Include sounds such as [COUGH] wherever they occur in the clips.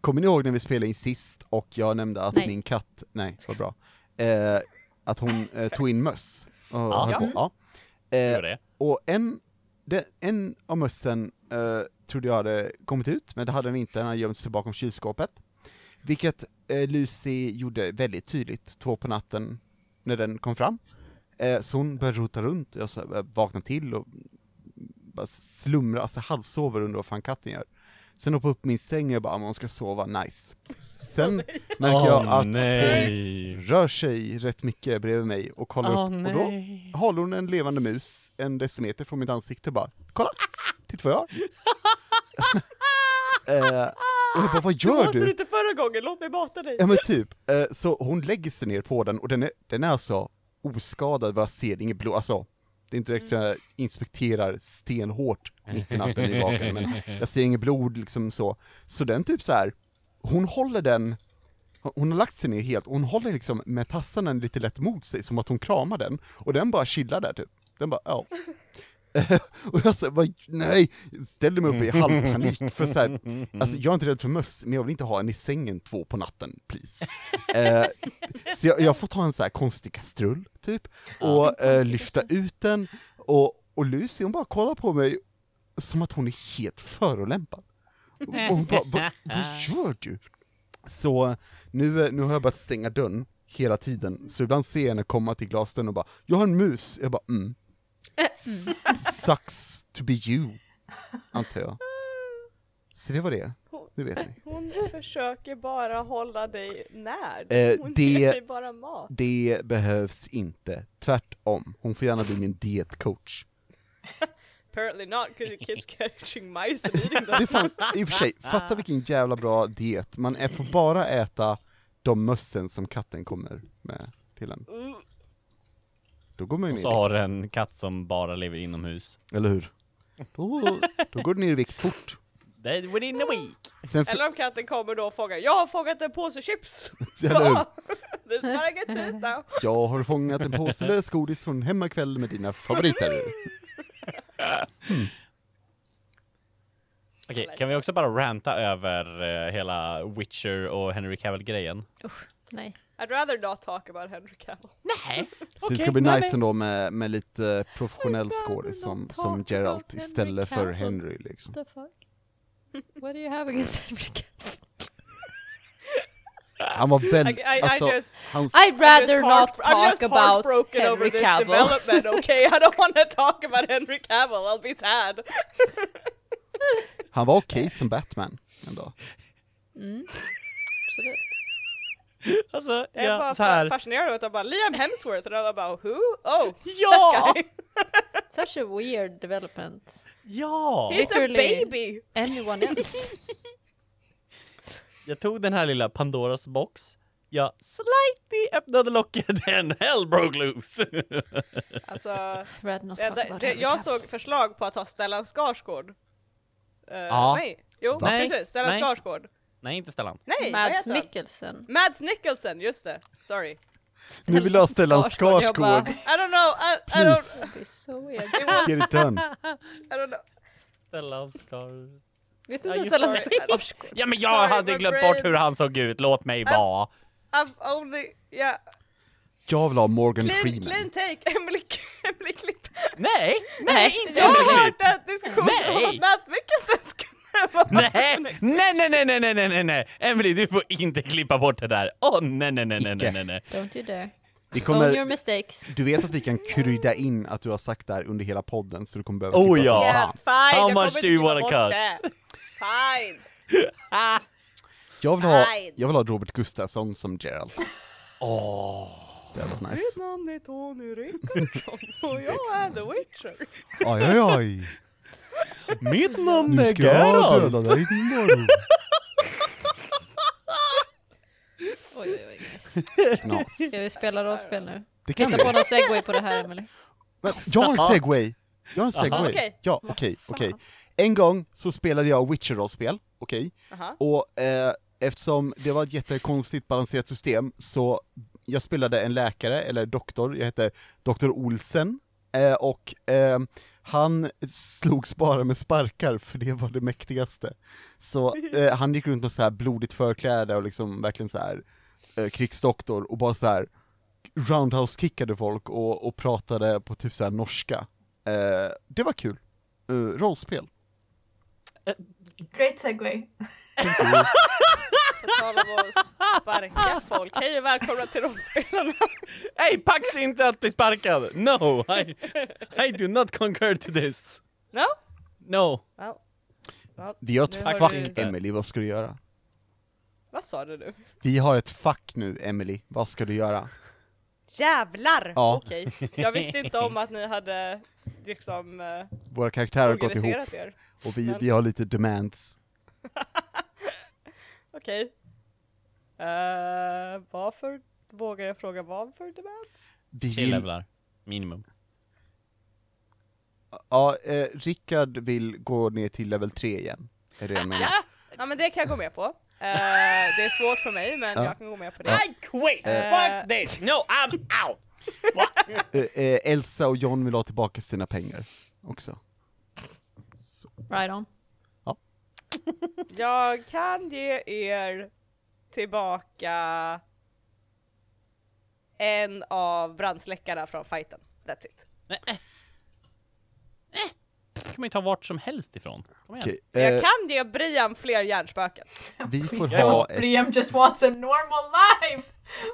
kommer ni ihåg när vi spelade in sist och jag nämnde att Nej. min katt, nej, vad bra, eh, att hon eh, tog in möss? Och Ja. på. ja. Gör Eh, det. och en, det, en av mössen eh, trodde jag hade kommit ut, men det hade den inte, den hade gömt sig bakom kylskåpet. Vilket eh, Lucy gjorde väldigt tydligt två på natten när den kom fram. Eh, så hon började rota runt, jag så, här, vaknade till och bara slumra, alltså halvsover under vad fan katten gör. Sen hoppade jag upp min säng och jag bara, "Ah, hon ska sova, nice. Sen [LAUGHS] märker jag att nej. hon rör sig rätt mycket bredvid mig och kollar Åh, upp, och då nej. håller hon en levande mus en decimeter från mitt ansikte och bara Kolla! Titta vad jag har! [LAUGHS] eh, och jag bara, vad gör matade du? inte förra gången, låt mig mata dig! Ja men typ, eh, så hon lägger sig ner på den och den är, den är alltså oskadad vad jag ser, inget blod, alltså det är inte direkt så jag inspekterar stenhårt mitt i [LAUGHS] natten i vaken, men jag ser inget blod liksom så. Så den typ så här, hon håller den, hon har lagt sig ner helt, och hon håller liksom med tassarna lite lätt mot sig, som att hon kramar den, och den bara chillar där typ. Den bara, ja. [LAUGHS] och jag vad- nej, ställde mig upp i halvpanik, för så här, [LAUGHS] alltså jag är inte rädd för möss, men jag vill inte ha en i sängen två på natten, please. [LAUGHS] Eh, så jag, jag får ta en så här konstig kastrull, typ, och eh, lyfta ut den, och, och Lucy hon bara kollar på mig som att hon är helt förolämpad. Och hon bara, vad, vad gör du? Så nu, eh, nu har jag börjat stänga dörren hela tiden, så ibland ser jag henne komma till glasdörren och bara ”Jag har en mus”, jag bara ”mm”. S- Sucks to be you, antar jag. Så det var det, nu vet ni. Hon försöker bara hålla dig när. Eh, Hon det- ger dig bara mat. Det behövs inte, tvärtom. Hon får gärna bli min dietcoach. Apparently not, because it keeps catching mice and eating Det är them. fan, i och för sig, fatta vilken jävla bra diet. Man får bara äta de mössen som katten kommer med till en. Mm. Då går man ju Och ner så i har vikt, du en katt som bara lever inomhus. eller hur? Då, då går du ner i vikt fort. Det är within a week. Sen, Eller om katten kommer då och frågar, jag har fångat en påse chips! [LAUGHS] eller hur? This I get to eat now. Jag har fångat en påse lösgodis från hemmakväll med dina favoriter. [LAUGHS] Okej, kan vi också bara ranta över eh, hela Witcher och Henry Cavill-grejen? Usch, nej. I'd rather not talk about Henry Cavill. Nej! [LAUGHS] Så det ska bli nej, nice nej. ändå med, med lite professionell skådis som, som Geralt about Henry istället för. Henry liksom. What the fuck? What do you have against [LAUGHS] Henry Cavill? Han var I, väldigt, I, I alltså, just, hans, I'd rather not heart- I'm talk just about heartbroken over Henry this Cavill. development, okay? I don't want to talk about Henry Cavill, I'll be sad. han var okej som Batman ändå. Mm. Absolut. [LAUGHS] Alltså, Jag är ja, bara så här. fa- fascinerad av att jag bara Liam Hemsworth och alla bara who? Oh, Ja! [LAUGHS] Such a weird development. Ja! He's Literally. a baby! Anyone else? [LAUGHS] Jag tog den här lilla Pandoras box. Jag slightly öppnade locket and hell broke loose. Alltså, det, det, det, jag såg förslag på att ha Stellan Skarsgård. Uh, Ja. Nej, jo Nej, precis, Stellan nej. Skarsgård. Nej, inte Stellan. Nej, Mads? Mikkelsen. Mads Nicholson, just det. Sorry. Nu vill jag ställa en Skarsgård, Skarsgård, I don't know, I, I don't, Det så weird. it was, get it done. [LAUGHS] I don't know. Stellan Skars... Vet du Ja, inte Stellan. [LAUGHS] Skarsgård? Ja men jag Sorry, hade glömt brain. bort hur han såg ut, låt mig vara. I've only, yeah. Jag vill ha Morgan Clean, Freeman. clean take, Emily, [LAUGHS] Emily Klipp. Nej! Nej, inte Jag har hört att diskussionen Nej. om Mads Mikkelsen skulle [LAUGHS] Nej, nej, nej, nej, nej, nej, nej, nej, Emily du får inte klippa bort det där. Åh nej, nej, nej, nej, nej, nej, nej. Don't you dare. Vi Own your kommer, mistakes. du vet att vi kan krydda in att du har sagt det här under hela podden, så du kommer behöva Oh, klippa ja. Yeah, fine, How jag much kommer do you wanna cut? det. Fine. [LAUGHS] Jag vill ha, Fine. jag vill ha Robert Gustafsson som Gerald. Åh. Det hade varit Mitt nice. namn är Tony Rickardsson [LAUGHS] och jag är The Witcher. Aj, aj, aj. Mitt namn Nu är ska jag döda Geralt. dig imorgon. Oj, oj, oj. Knas. Ska vi spela rollspel nu? Det kan Hitta vi. på någon segway på det här, Emily. Men jag har en segway! Jag har en segway. okej. Ja, okej, okej. En gång så spelade jag Witcher-rollspel, okej? Aha. Och eh, eftersom det var ett jättekonstigt balanserat system, så jag spelade en läkare, eller doktor, jag hette Dr. Olsen, Eh, och eh, han slogs bara med sparkar, för det var det mäktigaste. Så eh, han gick runt med så här blodigt förkläde och liksom verkligen så här eh, krigsdoktor och bara så här roundhouse-kickade folk och, och pratade på typ så här norska. Eh, det var kul. Eh, rollspel. Great segway. På tal om att sparka folk. Hej och välkomna till rollspelarna. Hej, pax inte att bli sparkad! No, I, I do not concur to this. No? No. Well, well, Vi har ett Nu har fack, du- Emily, vad ska du göra? vad sa du nu? Vi har ett fack nu, Emily, vad ska du göra? Jävlar! Ja. Okej. Jag visste inte om att ni hade liksom uh, Våra karaktärer har gått ihop, organiserat er. och vi, men- vi har lite demands. [LAUGHS] Okej. Uh, varför vågar jag fråga vad för demands? Vi Tre vill, levlar. Minimum. ja, eh, Rickard vill gå ner till level 3 igen. Är det jag menar. [LAUGHS] Ja men det kan jag gå med på. Eh, det är svårt för mig men Ja. jag kan gå med på det. I quit! Eh. Fuck this! No, I'm out! [LAUGHS] Eh, eh, Elsa och John vill ha tillbaka sina pengar också. Right on. Jag kan ge er tillbaka en av brandsläckarna från fighten. That's it. Nej. Det kan man ju ta vart som helst ifrån. Kom igen. Jag eh, kan ge Brian fler hjärnspöken. vi får ha ett, Briam just wants a normal life!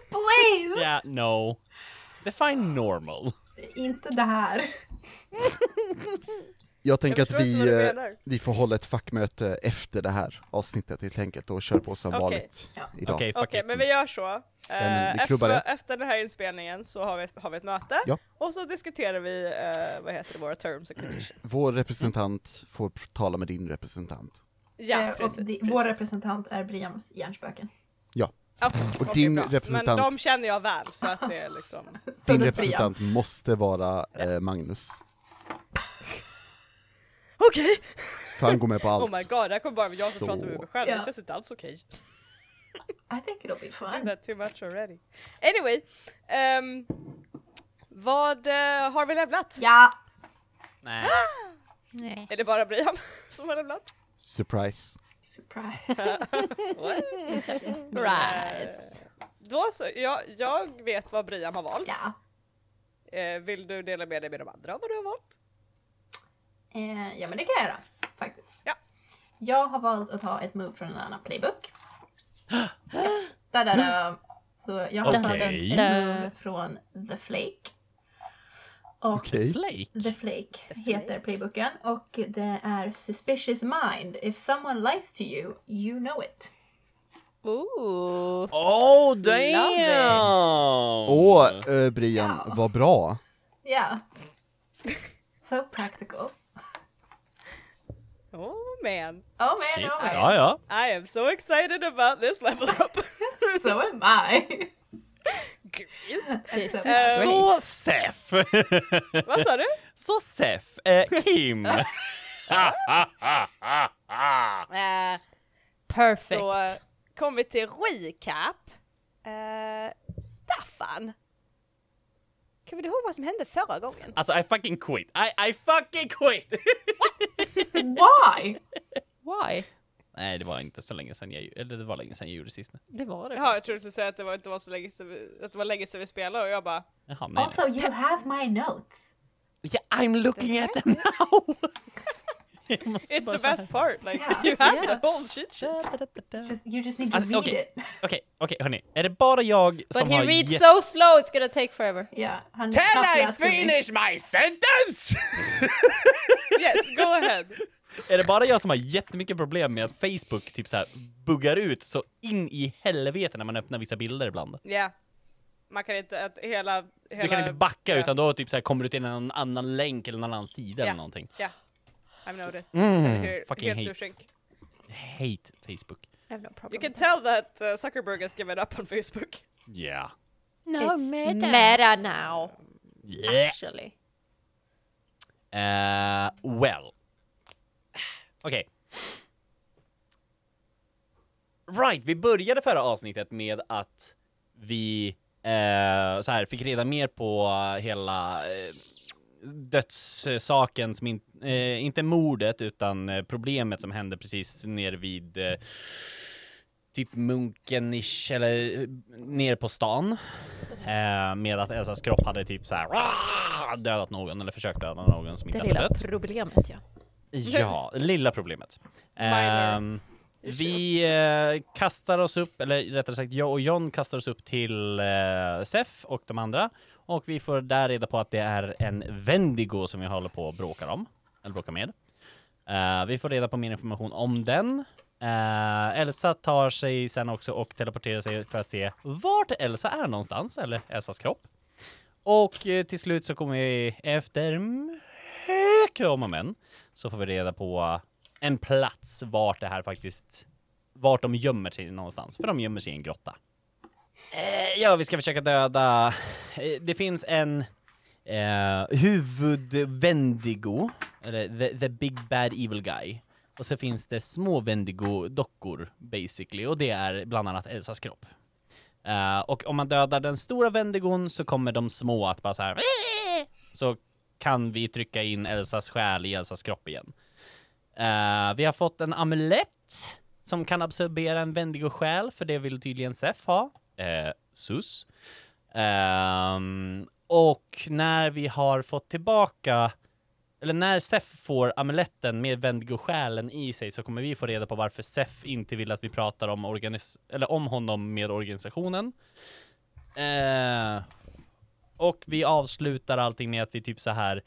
Please! Yeah, no. Define normal. Inte det här. [LAUGHS] jag tänker Jag att vi, eh, vi får hålla ett fackmöte efter det här avsnittet helt enkelt och köra på som Okej. vanligt Ja. idag. Okej, Okej, it. men vi gör så. Klubbar efter, det. efter den här inspelningen så har vi, har vi ett möte Ja. och så diskuterar vi, eh, vad heter det, våra terms and conditions. [CLEARS THROAT] Vår representant får pr- tala med din representant. Ja, Eh, precis. och di- precis. vår representant är Briams hjärnspöken. Okej, och okej, din bra. representant- Men de känner jag väl så att det är liksom... Din representant måste vara eh, Magnus, [LAUGHS] Okej! för han går med på [LAUGHS] allt. Oh my god, det här kommer bara vara jag som Så. pratar med mig själv, Ja. det känns inte alls okej. I think it'll be I did fun. that too much already. Anyway, ehm, vad eh, har vi levlat? Ja! Nej. [GASPS] Nej. Är det bara Brian [LAUGHS] som har levlat? Surprise. Surprise. It's just me. Rise. Då så, jag, jag vet vad Brian har valt. Ja. Eh, vill du dela med dig med de andra om vad du har valt? Eh, ja men det kan jag göra, faktiskt. Ja. Jag har valt att ta ett move från en annan playbook. [GASPS] da, da, da. Så jag har tagit Okej. ett move från The Flake. Och Okej. Flake? The Flake heter playbooken och det är Suspicious Mind. If someone lies to you, you know it. Ooh. Oh damn! Åh, eh, Brian, Ja. vad bra. Ja. [LAUGHS] So practical. Oh man, Oh man, Shit. oh man. Ja, ja. I am so excited about this level up! [LAUGHS] So am I. This is So- great. Så Sef! [LAUGHS] vad sa du? Så Sef, eh, Kim. [LAUGHS] Eh, Perfect. då kom vi till recap. Eh, Staffan! Kommer du ihåg vad som hände förra gången? alltså I fucking quit. I, I fucking quit! Why? Why? Nej, det var inte så länge sedan jag, eller det var länge sedan jag gjorde sist. Det var det. Jaha, jag trodde du skulle säga att det var, inte var så länge sedan vi, att det var länge sedan vi spelade och jag bara Jaha, nej, Also, you have my notes. nej. Yeah, I'm looking at them now! [LAUGHS] It's the best part, like Ja. you have Yeah. the whole shit shit. Just, you just need to Alltså, read okej. it. Okej, okej hörni. Är det bara jag som But he har reads so slow it's gonna take forever. Han Can I finish my sentence? [LAUGHS] Yes, go ahead! [LAUGHS] Är det bara jag som har jättemycket problem med att Facebook typ så här buggar ut så in i helvete när man öppnar vissa bilder ibland? Ja. Man kan inte, att hela, hela... Du kan inte backa ja. utan då typ så här kommer du till en annan länk eller en annan sida Ja. eller någonting. Ja. I've noticed. Mm, Hur- fucking helt hate. Hate Facebook. I have no problem. You can tell that uh, Zuckerberg has given up on Facebook. Yeah. It's meta now, Yeah. actually. Uh, well. Okej. Right, vi började förra avsnittet med att vi eh, så här, fick reda mer på hela eh, dödssaken som in, eh, inte mordet utan eh, problemet som hände precis nere vid eh, typ Munkenish eller eh, ner på stan. Eh, med att Elsas kropp hade typ så här dödat någon eller försökt döda någon som inte Det hade lilla dött. problemet ja. Ja, lilla problemet. Ehm, vi eh, kastar oss upp, eller rättare sagt jag och John kastar oss upp till eh, Sef och de andra. Och vi får där reda på att det är en Wendigo som vi håller på och bråkar om. Eller bråkar med. Eh, vi får reda på mer information om den. Uh, Elsa tar sig sen också och teleporterar sig för att se vart Elsa är någonstans, eller Elsas kropp. Och uh, till slut så kommer vi efter mycket om och men så får vi reda på en plats vart det här faktiskt, vart de gömmer sig någonstans. För de gömmer sig i en grotta. Uh, ja, vi ska försöka döda, det finns en eh, huvud-Wendigo, eller the, the big bad evil guy. Och så finns det små Wendigo-dockor basically, och det är bland annat Elsas kropp. Uh, och om man dödar den stora Wendigon så kommer de små att bara så här. Äh! Så kan vi trycka in Elsas själ i Elsas kropp igen. Uh, vi har fått en amulett som kan absorbera en Wendigo-själ, för det vill tydligen Sef ha. Eh, sus. Ehm, och när vi har fått tillbaka, eller när Sef får amuletten med Vendigo-själen i sig så kommer vi få reda på varför Sef inte vill att vi pratar om, organis- eller om honom med organisationen. Eh, och vi avslutar allting med att vi typ så här.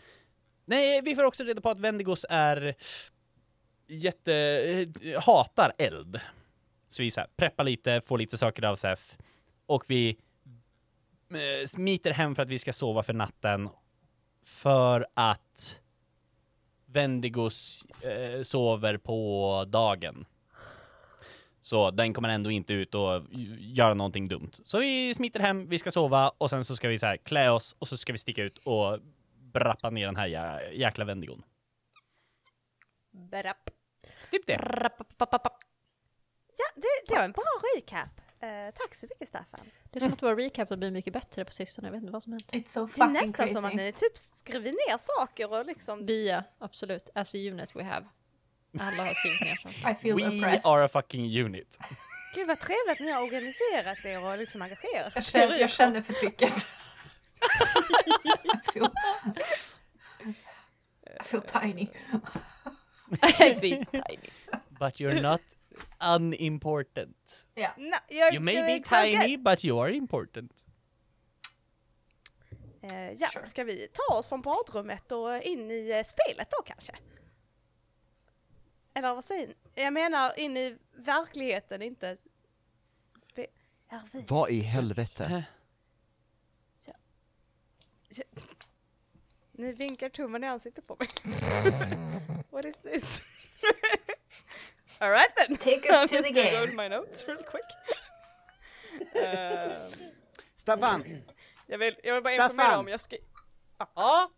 Nej, vi får också reda på att vendigos är jätte... Eh, hatar eld. Så vi så här, preppar lite, får lite saker av Sef. Och vi eh, smiter hem för att vi ska sova för natten. För att Wendigos eh, sover på dagen. Så den kommer ändå inte ut och göra någonting dumt. Så vi smiter hem, vi ska sova och sen så ska vi så här klä oss och så ska vi sticka ut och brappa ner den här jä jäkla Wendigon. Brapp. Typ det. Rapapapapap. Ja, det, det var en bra recap. Eh, tack så mycket Staffan. Det är som att vår recap har blivit mycket bättre på sistone, jag vet inte vad som hänt. It's so Det är fucking nästan crazy. som att ni typ skriver ner saker och liksom... Vi ja, absolut. As a unit we have. Alla har skrivit ner saker. I feel We oppressed. are a fucking unit. Gud vad trevligt att ni har organiserat er och liksom engagerat Jag er. känner, jag känner förtrycket. I feel... I feel tiny. [LAUGHS] I feel tiny. But you're not unimportant. No, you're You may be so tiny, but you are important. Eh, ja, Sure. ska vi ta oss från badrummet och in i eh, spelet då kanske? Eller vad säger ni? Jag menar in i verkligheten, inte spe... Är vi? Vad i helvete? Ni vinkar tummen i ansiktet på mig. [LAUGHS] What is this? [LAUGHS] Alright then. Take [LAUGHS] I'm us to just the gonna go game. to my notes real quick. Ehm, [LAUGHS] Staffan! jag, vill, jag vill bara Staffan! informera om, jag ska... Ja,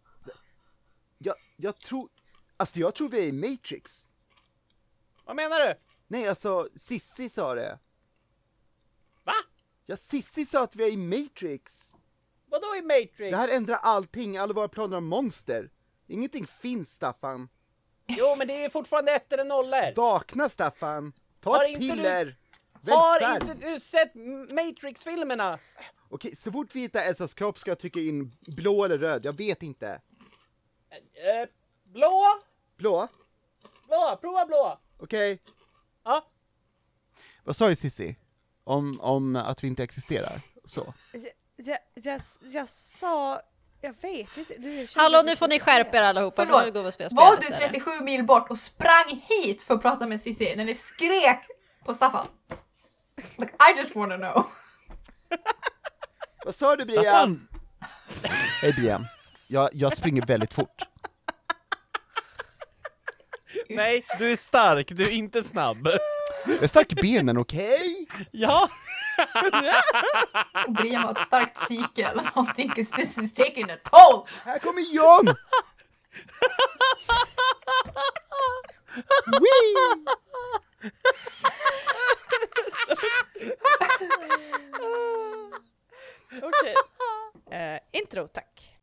Jag, jag tror, alltså jag tror vi är i Matrix. vad menar du? Nej alltså, Sissi sa det. Va? Ja, Sissi sa att vi är i Matrix. Vadå i Matrix? Det här ändrar allting, alla våra planer om monster. Ingenting finns Staffan. Jo, men det är fortfarande ettor och nollor. Vakna Staffan! Ta Har ett inte du- piller! Välj Har färg. inte du sett Matrix-filmerna? Okej, så fort vi hittar Elsas kropp ska jag trycka in blå eller röd, jag vet inte. Eh, blå? Blå? Blå, prova blå. Okej. Ja. Vad sa du Sissi? Om, om att vi inte existerar? Så. Jag, jag, jag, jag sa... Jag vet inte. Du, Hallå nu får ni skärpa er allihopa för Förlåt. nu går vi och spelar spel Var du istället. 37 mil bort och sprang hit för att prata med Cissi när ni skrek på Staffan? Like, I just wanna know. Vad sa du Brian? Staffan, Hej Brian. Jag, jag springer väldigt fort. nej, du är stark, du är inte snabb. Jag är stark i benen, okej? Ja, Och [LAUGHS] Brian har ett starkt psyke eller någonting 'cause this is taking a toll. Här kommer John! [LAUGHS] Wee! [LAUGHS] Okej. Eh, intro, tack.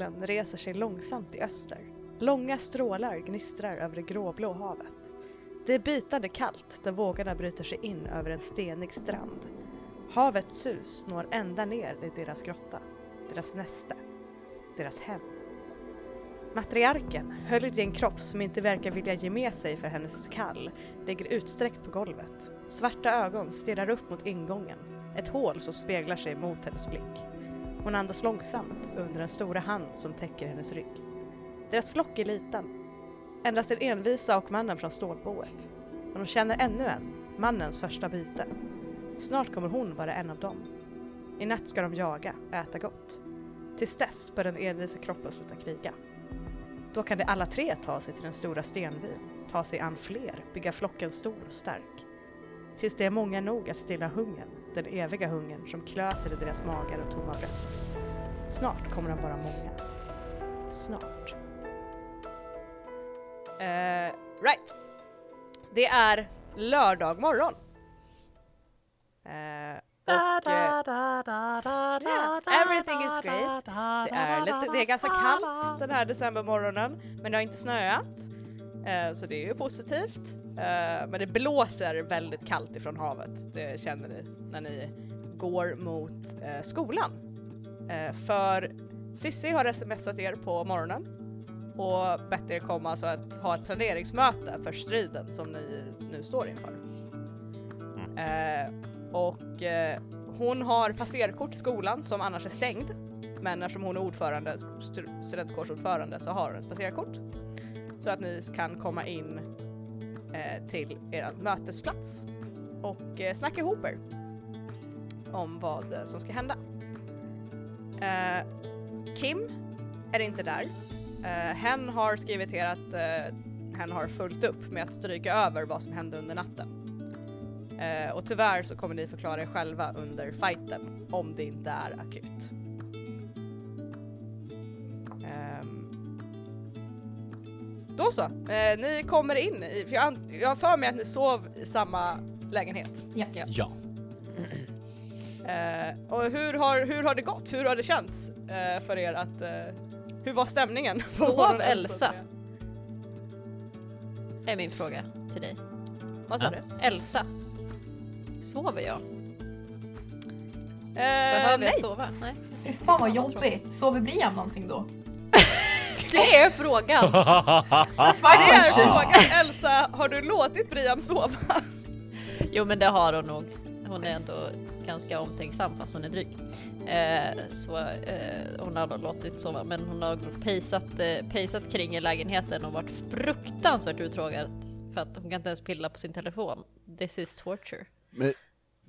Solen reser sig långsamt i öster. Långa strålar gnistrar över det gråblå havet. Det är bitande kallt där vågorna bryter sig in över en stenig strand. Havets sus når ända ner i deras grotta, deras näste, deras hem. Matriarken, höljd i en kropp som inte verkar vilja ge med sig för hennes kall, ligger utsträckt på golvet. Svarta ögon stirrar upp mot ingången, ett hål som speglar sig mot hennes blick. Hon andas långsamt under den stora hand som täcker hennes rygg. Deras flock är liten. Endast den envisa och mannen från stålboet. Men de känner ännu en, mannens första byte. Snart kommer hon vara en av dem. I natt ska de jaga, äta gott. Tills dess bör den envisa kroppen sluta kriga. Då kan de alla tre ta sig till den stora stenbyn, ta sig an fler, bygga flocken stor och stark. Tills det är många nog att stilla hungern, den eviga hungern som klöser i deras magar och tomma bröst. Snart kommer de vara många. Snart. Eh, right. Det är lördag morgon. Eh, och, eh, yeah, everything is great. Det är, lite, det är ganska kallt den här decembermorgonen, men det har inte snöat. Eh, så det är ju positivt. Eh, men det blåser väldigt kallt ifrån havet, det känner ni när ni går mot eh, skolan. För Sissi har smsat er på morgonen och bett er komma så att ha ett planeringsmöte för striden som ni nu står inför. Eh, och hon har passerkort i skolan som annars är stängd. Men eftersom hon är ordförande, stu- studentkårsordförande så har hon ett passerkort. Så att ni kan komma in eh, till er mötesplats och eh, snacka ihop er om vad eh, som ska hända. Eh, Kim är inte där. Eh, hen har skrivit er att eh, hen har fullt upp med att stryka över vad som hände under natten. Eh, och tyvärr så kommer ni förklara er själva under fighten om det inte är akut. Då så, eh, ni kommer in i, för jag, jag har för mig att ni sov i samma lägenhet. Ja. Ja. Eh, och hur har, hur har det gått? Hur har det känts eh, för er att, eh, hur var stämningen? [LAUGHS] Sov Elsa? är min fråga till dig. Vad sa Ja. du? Elsa. Sover jag? Eh, Behöver nej, jag sova? Nej. Fy fan vad jobbigt. Sover Brian någonting då? Det är frågan! That's [LAUGHS] my det är question. frågan. Elsa, har du låtit Brian sova? [LAUGHS] Jo men det har hon nog. Hon är ändå ganska omtänksam fast hon är dryg. Eh, så eh, hon har då låtit sova men hon har pejsat, eh, pejsat kring i lägenheten och varit fruktansvärt uttråkad för att hon kan inte ens pilla på sin telefon. This is torture. Men,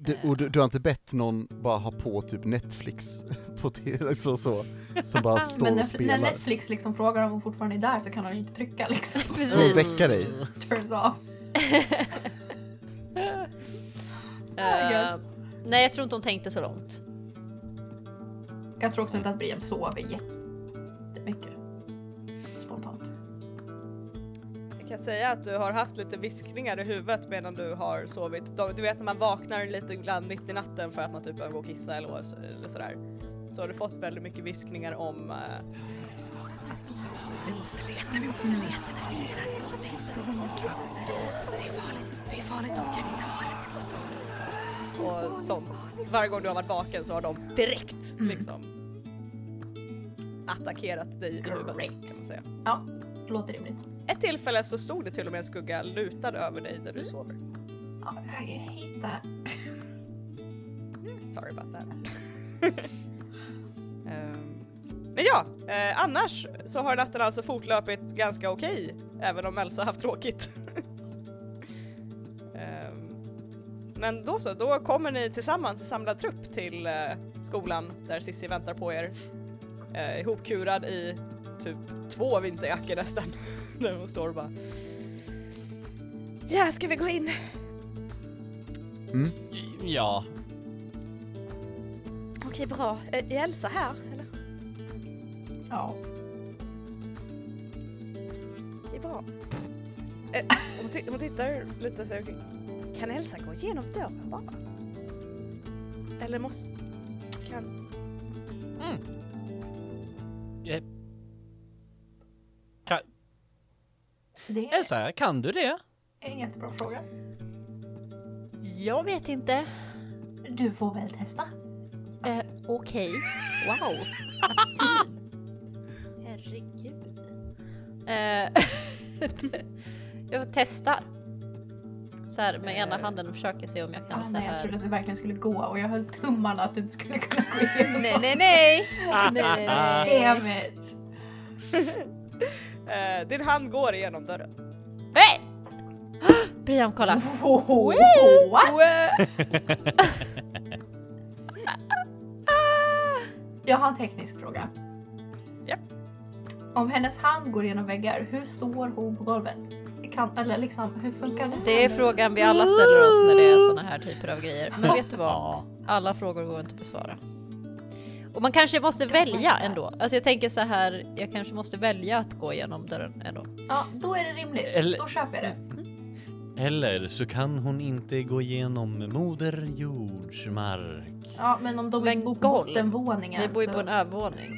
du, och du, du har inte bett någon bara ha på typ Netflix [LAUGHS] på tv, så, så, som bara [LAUGHS] står Men och när, när spelar? Netflix liksom frågar om hon fortfarande är där så kan hon ju inte trycka liksom. [LAUGHS] Och väcka dig? Turns off. Eh, guess. nej jag tror inte hon tänkte så långt. Jag tror också inte att Brian sover jättemycket. Kan säga att du har haft lite viskningar i huvudet medan du har sovit. Du vet när man vaknar lite grann mitt i natten för att man typ behöver gå och kissa eller, så- eller sådär. Så har du fått väldigt mycket viskningar om... eh, vi måste leta, vi måste leta. där finns här, vi måste hitta honom. Det är farligt, det är farligt, de kan inte ha det. vi måste ha det." Och sånt. Så varje gång du har varit vaken så har de direkt Mm. liksom attackerat dig i huvudet kan man säga. Ja, låter rimligt. Ett tillfälle så stod det till och med en skugga lutad över dig där du sover. Ja, I hate that. Sorry about that. [LAUGHS] Ehm, men ja, eh, annars så har natten alltså fortlöpit ganska okej, även om Elsa haft tråkigt. [LAUGHS] Ehm, men då så, då kommer ni tillsammans i samlad trupp till eh, skolan där Sissi väntar på er. Eh, ihopkurad i typ två vinterjackor nästan. [LAUGHS] [LAUGHS] Där hon står och bara Ja, ska vi gå in? Mm. Ja. Okej, bra. Är Elsa här? Eller? Ja. Det är bra. Hon, hon tittar lite så. Kan Elsa gå igenom dörren bara? Eller måste... Kan... Eh, Kan, Det är Elsa, kan du det? en jättebra fråga. Jag vet inte. Du får väl testa. Eh, Okej. Wow. Attityd. [LAUGHS] Herregud. Eh, [LAUGHS] jag testar. Så här med ena handen och försöker se om jag kan Ah, så nej, jag trodde att det verkligen skulle gå och jag höll tummarna att det inte skulle kunna gå igenom. Nej, nej, nej. [LAUGHS] nej, nej, nej. Damn it! Eh, din hand går igenom dörren. Hey! [GASPS] Brian, kolla. Oh, what? [LAUGHS] Jag har en teknisk fråga. Japp. Om hennes hand går genom väggar, hur står hon på golvet? Kan, eller liksom, hur funkar det? Det är frågan vi alla ställer oss när det är såna här typer av grejer. Men vet du vad? Ja. Alla frågor går inte att besvara. Och man kanske måste välja ändå. Alltså jag tänker så här, jag kanske måste välja att gå igenom dörren ändå. Ja, då är det rimligt. Eller- Då köper jag det. Eller så kan hon inte gå igenom Moder Jords mark. Ja, men om de Men vill bo på bottenvåningen Vi bor ju så... på en övervåning.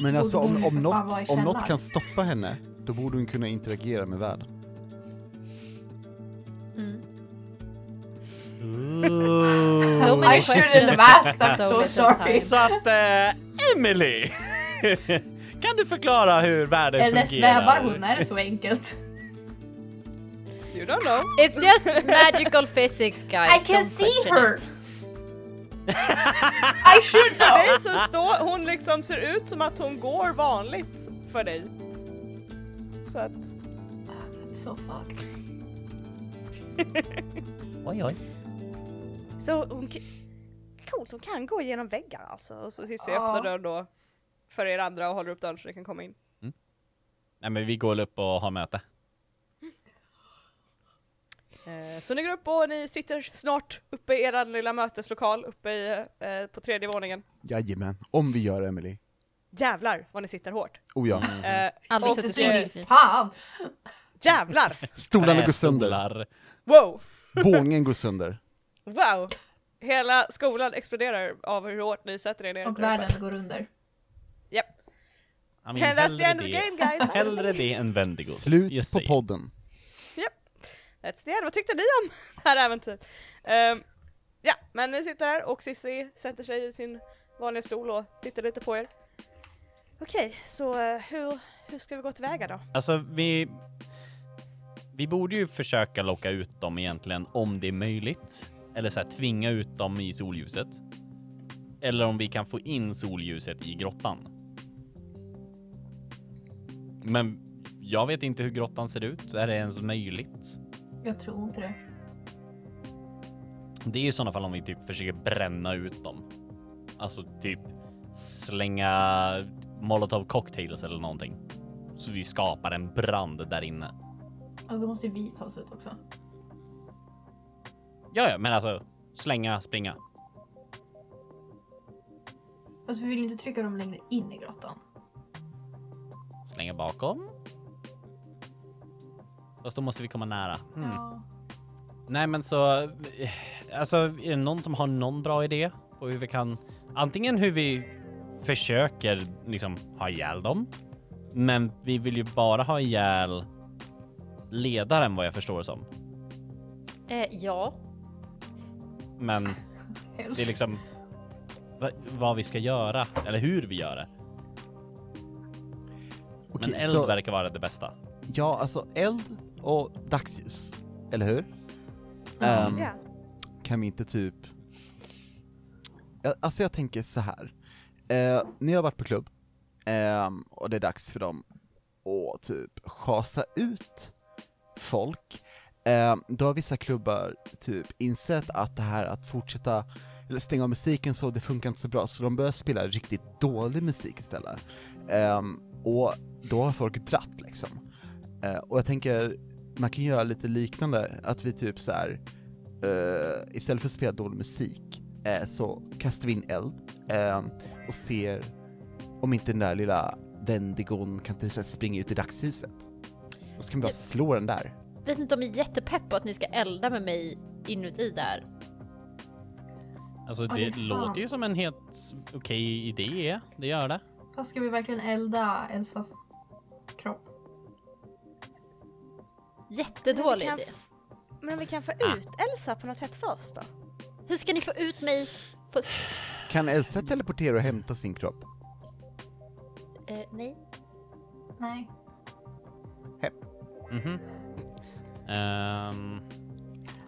Men alltså om, om, något, om något kan stoppa henne, då borde hon kunna interagera med världen. So many I shouldn't have asked, I'm So so sorry. Så att, eh, Emily! [LAUGHS] kan du förklara hur världen Eller fungerar? svävar hon? Är det så enkelt? You don't know. It's just magical physics guys. I can Don't see her! it. [LAUGHS] I should För [LAUGHS] know! dig så står hon liksom ser ut som att hon går vanligt för dig. Så att, So fucked. Oj, oj. Så hon Coolt, hon kan gå igenom väggar alltså. Och så jag Ja. öppnar dörren då för er andra och håller upp dörren så ni kan komma in. Nej men vi går upp och har möte. Eh, så ni går upp och ni sitter snart uppe i er lilla möteslokal uppe i, eh, på tredje våningen. Jajamän, om vi gör Emily. Jävlar vad ni sitter hårt. Oh ja. Eh, Aldrig suttit så hårt. Fan! Jävlar! Stolarna går sönder. Trästolar. Wow! Våningen går sönder. Wow! Hela skolan exploderar av hur hårt ni sätter er ner. Och världen går under. Japp. I mean, And that's the end of the det- game guys! Hellre det än Wendigos. Slut Just på podden. That's the end. Vad tyckte ni om [LAUGHS] det här äventyret? Ehm, ja, men ni sitter här och Cissi sätter sig i sin vanliga stol och tittar lite på er. Okej, så eh, hur, hur ska vi gå tillväga då? Alltså vi... Vi borde ju försöka locka ut dem egentligen om det är möjligt. Eller så här, tvinga ut dem i solljuset. Eller om vi kan få in solljuset i grottan. Men jag vet inte hur grottan ser ut. Är det ens möjligt? Jag tror inte det. Det är ju i sådana fall om vi typ försöker bränna ut dem. Alltså typ slänga molotov cocktails eller någonting. Så vi skapar en brand där inne. Alltså då måste vi ta oss ut också. Ja, ja, men alltså slänga, springa. Alltså vi vill inte trycka dem längre in i grottan. Slänga bakom. Fast då måste vi komma nära. Hmm. Ja. Nej, men så eh, alltså är det någon som har någon bra idé på hur vi kan antingen hur vi försöker liksom ha ihjäl dem. Men vi vill ju bara ha ihjäl ledaren vad jag förstår det som. Eh, ja. Men det är liksom va, vad vi ska göra eller hur vi gör det. Okej, Men eld så, verkar vara det bästa. ja alltså eld och dagsljus, eller hur? Mm. Ehm, Ja. kan vi inte typ... Ja, Alltså jag tänker så här. Eh, ni har varit på klubb, ehm, och det är dags för dem att typ schasa ut folk. Ehm, då har vissa klubbar typ insett att det här att fortsätta, eller stänga av musiken så, det funkar inte så bra, så de börjar spela riktigt dålig musik istället. Ehm, och då har folk dratt liksom. Eh, och jag tänker, man kan göra lite liknande, att vi typ så här eh, istället för att spela dålig musik, eh, så kastar vi in eld eh, och ser om inte den där lilla Wendigon kan typ springa ut i dagsljuset. Och så kan vi bara slå den där. Vet inte om jag är jättepepp på att ni ska elda med mig inuti där. Alltså det, det låter ju som en helt okej idé. Det gör det. Fast ska vi verkligen elda Elsas kropp? Jättedålig Men vi idé. Men om vi kan få Ah. ut Elsa på något sätt först då? Hur ska ni få ut mig? För... Kan Elsa teleportera och hämta sin kropp? Eh, nej. Nej. Mhm. Ehm,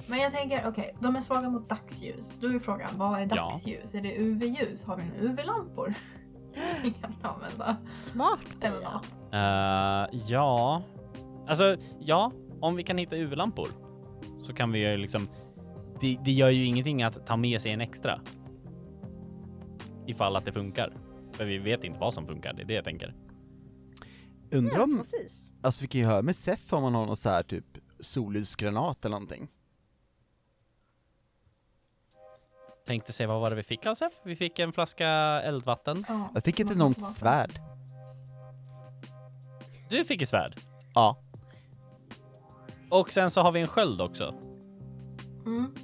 Men jag tänker, okej, de är svaga mot dagsljus. Då är frågan, vad är Ja. dagsljus? Är det UV-ljus? Har vi en UV-lampor? [GASPS] Vi kan använda. Smart Eller något. eh, ja. Alltså, ja. Om vi kan hitta UV-lampor så kan vi ju liksom... Det, det gör ju ingenting att ta med sig en extra. Ifall att det funkar. För vi vet inte vad som funkar, det är det jag tänker. Undrar om, precis. alltså vi kan ju höra med Sef om man har någon så här typ sollysgranat eller någonting. Tänkte se, vad var det vi fick Sef? Vi fick en flaska eldvatten. Ja, Jag fick ett enormt svärd. Du fick ett svärd. Ja. Och sen så har vi en sköld också. Mm.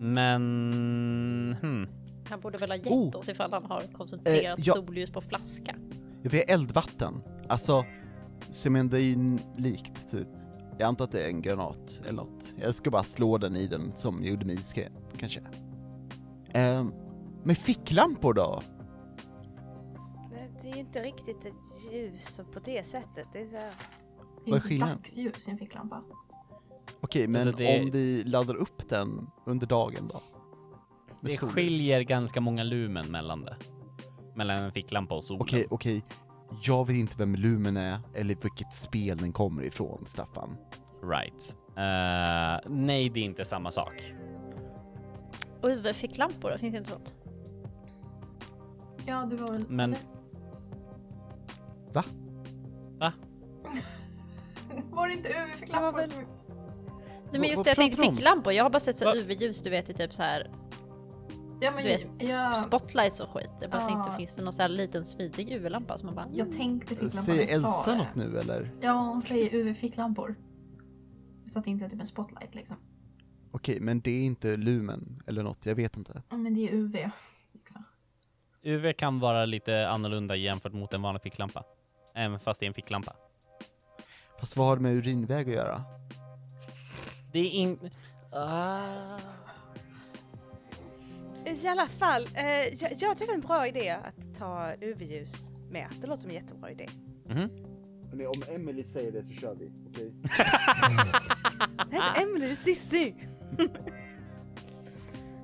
Men... Hmm. Han borde väl ha gett Oh. oss ifall han har koncentrerat Eh, ja. solljus på flaska. Vi har eldvatten. Alltså, så men det är ju n- likt typ. Jag antar att det är en granat eller något. Jag ska bara slå den i den som gjorde mig skräd, kanske. Um, med ficklampor då? Det är ju inte riktigt ett ljus på det sättet. Det är så här... Det Vad är skillnaden? dagsljus i en ficklampa. Okej, men Alltså, det- om vi laddar upp den under dagen då? Med Det sollys. skiljer ganska många lumen mellan det. Mellan en ficklampa och solen. Okej, okej. Jag vet inte vem Lumen är, eller vilket spel den kommer ifrån, Staffan. Right. Eh, nej, det är inte samma sak. Och UV-ficklampor, finns det inte sånt? Ja, du var väl... Men-? Va? Va? [LAUGHS] var det inte UV-ficklampor? väl- men just det, jag tänkte ficklampor. Jag har bara sett så? UV-ljus, du vet i typ så här Ja, men Du vet, jag, spotlights och skit. Jag bara Ja. tänkte, finns det någon så här liten smidig UV-lampa som man bara... jag tänkte ficklampan. Säger Elsa något nu eller? Ja, hon säger UV-ficklampor. Så att det inte är typ en spotlight liksom. Okej, men det är inte Lumen eller något, jag vet inte. Ja, men det är UV. Liksom. UV kan vara lite annorlunda jämfört mot en vanlig ficklampa. Även fast det är en ficklampa. Fast vad har det med urinväg att göra? Det är inte... Ah. I alla fall, eh, jag, jag tycker det är en bra idé att ta UV-ljus med. Det låter som en jättebra idé. Mhm. om Emily säger det så kör vi, okej? Det heter Emelie, det är Cissi!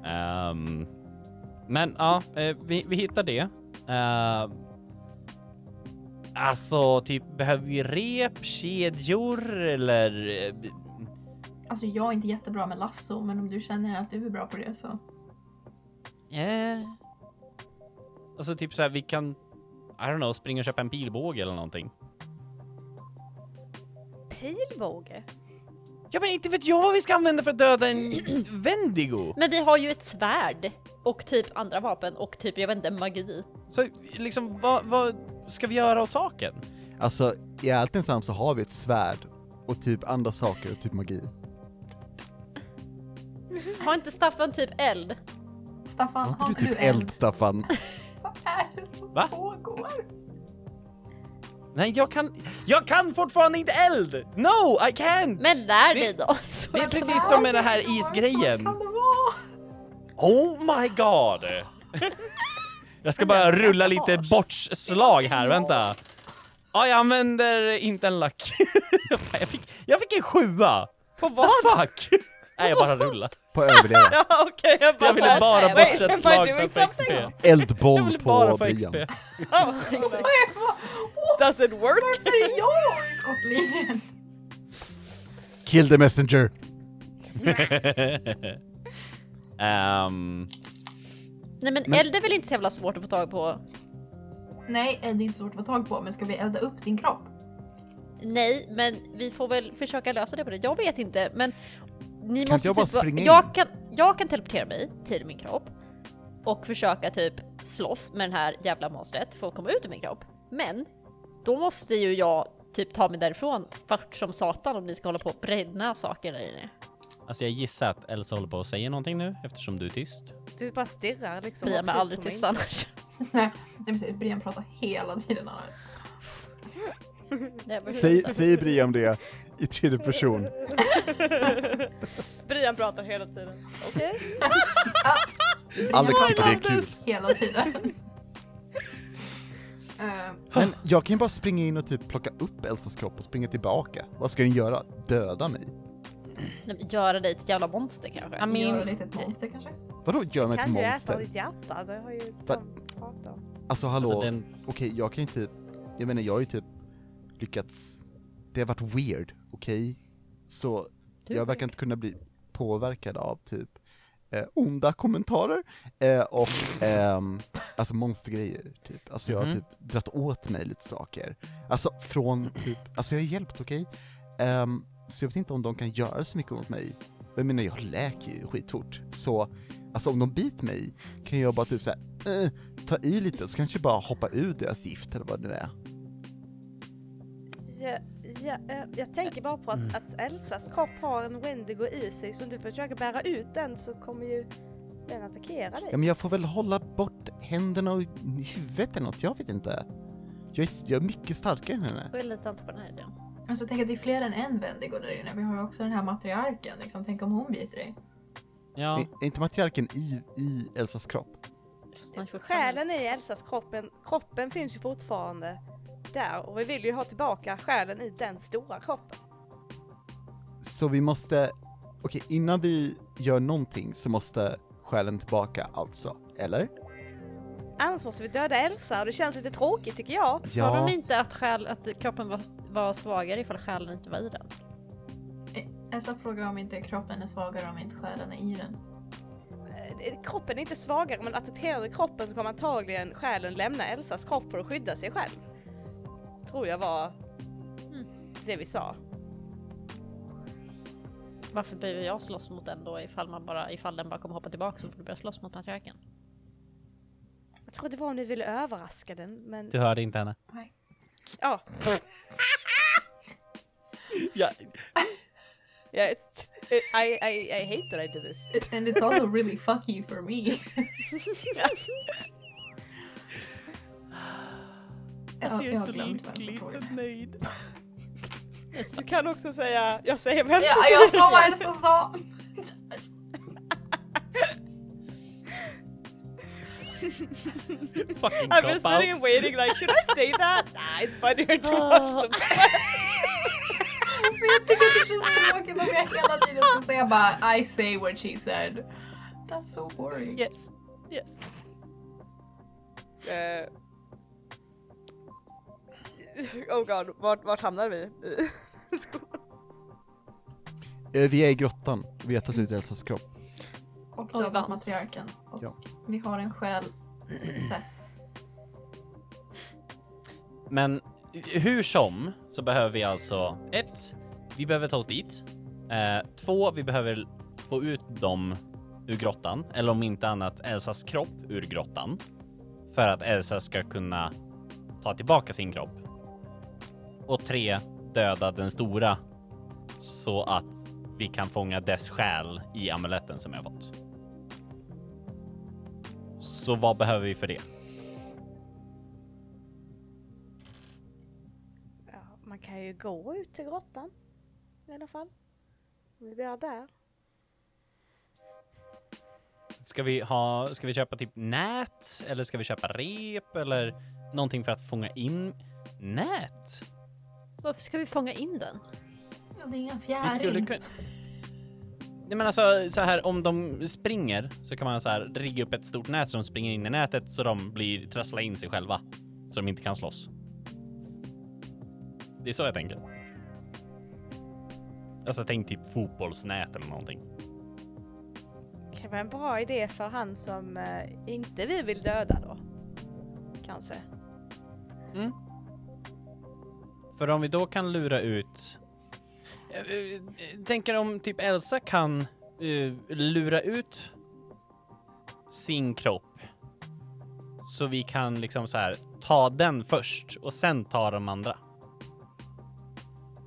Ehm, men ja, eh, vi, vi hittar det. Uh, alltså, typ behöver vi rep, kedjor eller... eh, Alltså jag är inte jättebra med lasso, men om du känner att du är bra på det så. Eh. Alltså typ så här, vi kan, I don't know, springa och köpa en pilbåge eller någonting. Pilbåge? Ja men inte vet jag vad vi ska använda för att döda en [CLEARS THROAT] Wendigo! Men vi har ju ett svärd och typ andra vapen och typ, jag vet inte, magi. Så liksom, vad, vad ska vi göra åt saken? Alltså, i allt ensamt så har vi ett svärd och typ andra saker, typ magi. Har inte Staffan typ eld? Staffan, Har inte du typ eld? eld, Staffan? [LAUGHS] Vad är det som Va? pågår? Nej, jag kan, jag kan fortfarande inte eld! No, I can't! Men lär Det- dig då! Så det är precis som med den här isgrejen. Vad kan det vara? Oh my god! Jag ska bara rulla lite bortslag här, vänta. Ja, jag använder inte en lack. [LAUGHS] jag, fick, jag fick en sjua! På vad? Fuck! Nej, jag bara rullar. På överleva. [LAUGHS] Ja okej, jag bara Jag ville bara bort ett slag för att få XP. something? Jag Eldboll ville bara på få. XP. Ja? Does it work? Varför är jag i skottlinjen? Kill the messenger! [LAUGHS] Ehm, Nej men, Men- eld är väl inte så jävla svårt att få tag på? Nej, eld är inte svårt att få tag på, men ska vi elda upp din kropp? Nej, men vi får väl försöka lösa det på det. Jag vet inte, men ni Kan måste inte jag bara typ, springa in? jag kan, jag kan teleportera mig till min kropp och försöka typ slåss med det här jävla monstret för att komma ut ur min kropp. Men då måste ju jag typ ta mig därifrån fort som satan om ni ska hålla på och bränna saker där inne. Alltså jag gissar att Elsa håller på att säga någonting nu eftersom du är tyst. Du bara stirrar liksom. Brian [LAUGHS] är rakt ut aldrig tyst annars. Nej, är. Brian pratar hela tiden. här. [LAUGHS] Är Säg, säg Brian det i tredje person. [LAUGHS] Brian pratar hela tiden. Okej. [LAUGHS] Alex Brian tycker det är kul. Hela tiden. [LAUGHS] Eh, Men jag kan ju bara springa in och typ plocka upp Elsas kropp och springa tillbaka. Vad ska den göra? Döda mig? Nej, Göra dig till ett jävla monster kanske. I Göra mean, ett litet monster kanske? Vadå gör mig till Kan du äta monster? ditt hjärta? Det har ju Va? de pratat om. Alltså hallå, alltså den, okej jag kan ju typ, jag menar jag har ju typ lyckats, det har varit weird, okej? Så Du jag verkar inte kunna bli påverkad av typ eh, onda kommentarer eh, och ehm, alltså monstergrejer typ. Alltså jag har Mhm. typ dratt åt mig lite saker. Alltså från typ, alltså jag har hjälpt, okej? Ehm, så jag vet inte om de kan göra så mycket mot mig. Jag menar jag läker ju skitfort, så alltså om de biter mig kan jag bara typ såhär, eh, ta i lite så kanske jag bara hoppar ur deras gift eller vad det nu är. Ja, ja, eh, jag tänker bara på att, Mm. att Elsas kropp har en Wendigo i sig så om du försöker bära ut den så kommer ju den attackera dig. Ja men jag får väl hålla bort händerna och huvudet eller något, jag vet inte. Jag är, jag är mycket starkare än henne. Jag litar inte på den här idén. Alltså tänk att det är fler än en Wendigo där inne. Vi har ju också den här matriarken. Liksom. Tänk om hon biter dig. ja, Är, är inte matriarken i, i Elsas kropp? Själen är i Elsas kroppen, kroppen finns ju fortfarande där och vi vill ju ha tillbaka själen i den stora kroppen. Så vi måste, okej innan vi gör någonting så måste själen tillbaka alltså, eller? Annars måste vi döda Elsa och det känns lite tråkigt tycker jag. Sa de inte att, själ, att kroppen var, var svagare ifall själen inte var i den? Elsa frågar om inte kroppen är svagare om inte själen är i den. Eh, Kroppen är inte svagare men attackerade kroppen så kommer antagligen själen lämna Elsas kropp för att skydda sig själv. Tror jag var Mm. det vi sa. Varför behöver jag slåss mot den då ifall, man bara, ifall den bara kommer hoppa tillbaka så får du börja slåss mot matriarken? Jag tror det var om ni ville överraska den men du hörde inte henne. [LAUGHS] ja. Ja, Yeah, it's, I, I, I hate that I did this. It, and it's also really fucky for me. [LAUGHS] [LAUGHS] Alltså, jag, vem som frågade. nöjd. Du kan också säga, jag säger vem Ja, jag sa vad Elsa sa! [LAUGHS] Fucking I've been sitting and waiting like, should I say that? [LAUGHS] Nah, it's funnier to watch them. [LAUGHS] Jag tycker det är så tråkigt om jag hela tiden ska säga bara I say what she said. That's so boring. Yes, yes. Eh. [LAUGHS] oh god, vart, vart hamnar vi? I [LAUGHS] skolan? eh, vi är i grottan, vi har tagit ut Elsas kropp. Och dödat vann. matriarken. Och Ja. vi har en själ. Seth. Men hur som så behöver vi alltså ett, vi behöver ta oss dit. Eh, två, vi behöver få ut dem ur grottan, eller om inte annat Elsas kropp ur grottan. För att Elsa ska kunna ta tillbaka sin kropp. Och tre, döda den stora så att vi kan fånga dess själ i amuletten som jag fått. Så vad behöver vi för det? Ja, man kan ju gå ut till grottan. I alla fall. Vi är där. Ska vi ha, ska vi köpa typ nät eller ska vi köpa rep eller någonting för att fånga in nät? Varför ska vi fånga in den? Ja, det är ingen Vi skulle fjäring. kunna... Nej men alltså så här om de springer så kan man så här rigga upp ett stort nät som springer in i nätet så de blir trassla in sig själva så de inte kan slåss. Det är så jag tänker. Alltså tänk typ fotbollsnät eller någonting. Det kan vara en bra idé för han som eh, inte vi vill döda då. Kanske. Mm. För om vi då kan lura ut... Jag eh, tänker om typ Elsa kan eh, lura ut sin kropp så vi kan liksom så här ta den först och sen ta de andra.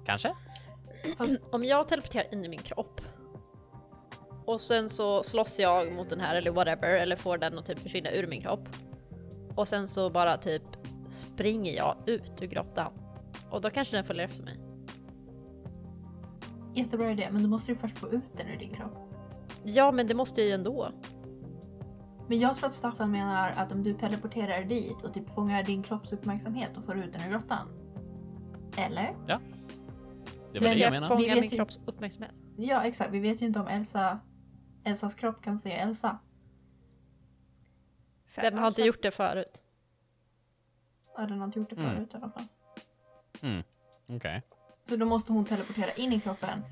Kanske? Om jag teleporterar in i min kropp Och sen så slåss jag mot den här eller whatever eller får den att typ försvinna ur min kropp. Och sen så bara typ springer jag ut ur grottan. Och då kanske den följer efter mig. Jättebra idé, men då måste du först få ut den ur din kropp. Ja, men det måste jag ju ändå. Men jag tror att Staffan menar att om du teleporterar dit och typ fångar din kropps uppmärksamhet och får ut den ur grottan. Eller? Det var Men det jag jag menade. Vet min ju- kropps uppmärksamhet. Ja, exakt. Vi vet ju inte om Elsa, Elsas kropp kan se Elsa. Den har inte gjort det förut. Ja, den har inte gjort det Mm. förut i alla fall. Mm. Okej. Så då måste hon teleportera in i kroppen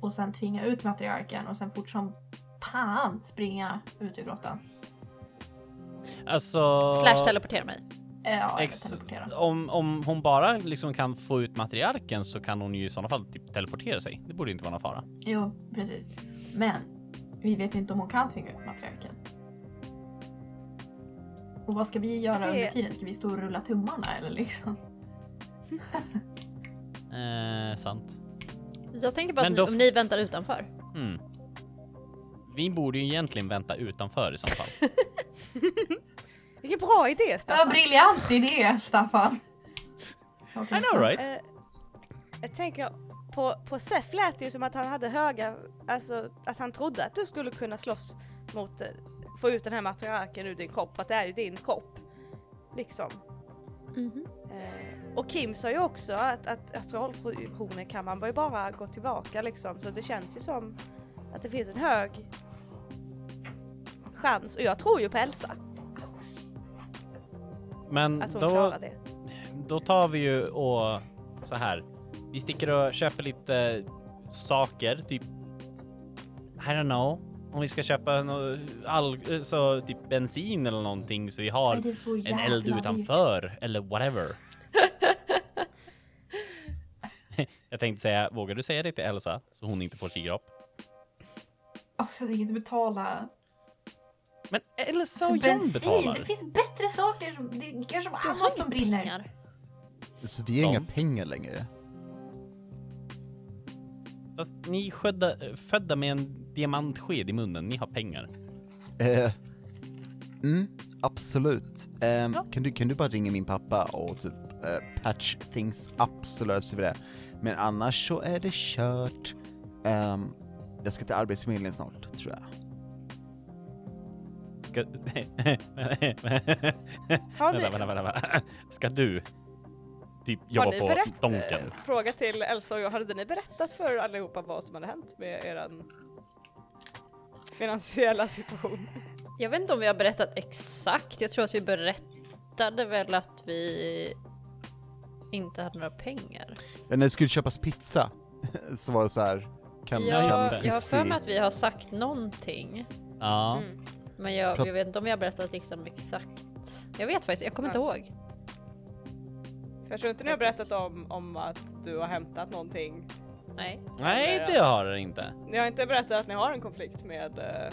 och sen tvinga ut matriarken och sen fort som pan springa ut ur grottan. Alltså... Slash teleportera mig. Eh, Ja, Ex- teleportera. om, om hon bara liksom kan få ut matriarken så kan hon ju i sådana fall typ teleportera sig. Det borde inte vara någon fara. Jo, precis. Men vi vet inte om hon kan tvinga ut matriarken. Och vad ska vi göra Det- under tiden? Ska vi stå och rulla tummarna eller liksom? [LAUGHS] Eh, sant. Jag tänker bara Men att då ni, om ni väntar utanför. Mm. Vi borde ju egentligen vänta utanför i så fall. [LAUGHS] Vilken bra idé Ja, Staffan! briljant idé, Staffan! Okej. I know right? Eh, jag tänker, på, på Sef lät det ju som att han hade höga, alltså att han trodde att du skulle kunna slåss mot, eh, få ut den här matriarken ur din kropp, för att det är ju din kropp. Liksom. Eh, och Kim sa ju också att, att astralprojektioner kan man bara gå tillbaka liksom, så det känns ju som att det finns en hög chans, och jag tror ju på Elsa, Men att hon då, klarar det. då tar vi ju och så här. Vi sticker och köper lite saker, typ. I don't know. Om vi ska köpa nå- all, så typ bensin eller någonting så vi har så en eld utanför eller whatever. [LAUGHS] Jag tänkte säga, vågar du säga det till Elsa så hon inte får tigerhopp? Också, jag tänker inte betala Men Elsa och John bensin. betalar. Det finns bättre saker. Det är kanske annat som brinner. pengar. Så vi har inga pengar längre. Fast ni är födda, födda med en diamantsked i munnen, ni har pengar. Eh, mm, absolut. Ehm, kan, du, kan du bara ringa min pappa och typ eh, patch things up så löser vi det. Men annars så är det kört. Ehm, jag ska till Arbetsförmedlingen snart, tror jag. Ska... [LAUGHS] Vänta, vänta, vänta, vänta. Ska du typ jobba på berätt, Donken? fråga till Elsa och jag, hade ni berättat för allihopa vad som hade hänt med eran finansiella situation? Jag vet inte om vi har berättat exakt. Jag tror att vi berättade väl att vi inte hade några pengar. Ja, när det skulle köpas pizza [LAUGHS] så var det så här. Kan, Ja, Jag, kan jag har för mig att vi har sagt någonting. Ja. Mm. Men jag, jag vet inte om vi har berättat liksom exakt. Jag vet faktiskt, jag kommer inte ihåg. Jag tror inte ni har berättat om, om att du har hämtat någonting. Nej. Nej, det har det inte. Ni har inte berättat att ni har en konflikt med eh,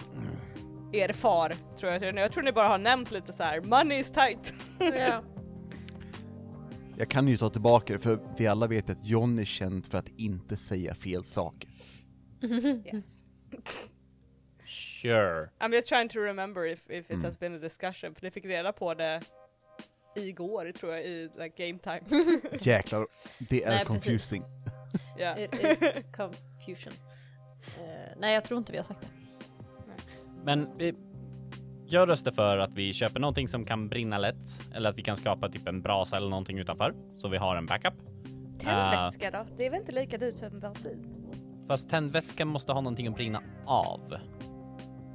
er far, tror jag. Jag tror ni bara har nämnt lite så här: money is tight. Ja. [LAUGHS] Jag kan ju ta tillbaka det, för vi alla vet att John är känd för att inte säga fel saker. [LAUGHS] yes. Sure. I'm just trying to remember if, if it Mm. has been a discussion, för ni fick reda på det igår tror jag i like, game time. [LAUGHS] Jäklar, det är Nej, confusing. [LAUGHS] Ja. It is confusion. Eh, nej, jag tror inte vi har sagt det. Men vi, jag röstar för att vi köper någonting som kan brinna lätt eller att vi kan skapa typ en brasa eller någonting utanför så vi har en backup. Tändvätska då? Det är väl inte lika dyrt som bensin? Fast tändvätskan måste ha någonting att brinna av.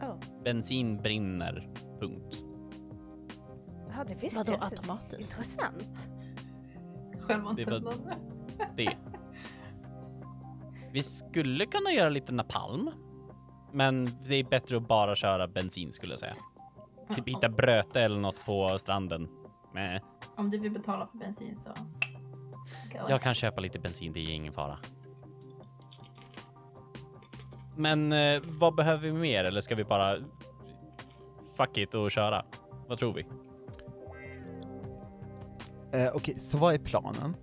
Oh. Bensin brinner. Punkt. Ja, det visste Vadå jag inte. automatiskt? Intressant. Självantändande. Det. Vi skulle kunna göra lite napalm. Men det är bättre att bara köra bensin skulle jag säga. Typ hitta bröte eller något på stranden. Men Om du vill betala för bensin så... Jag kan köpa lite bensin, det är ingen fara. Men eh, vad behöver vi mer eller ska vi bara fuck it och köra? Vad tror vi? Eh, Okej, så vad är planen?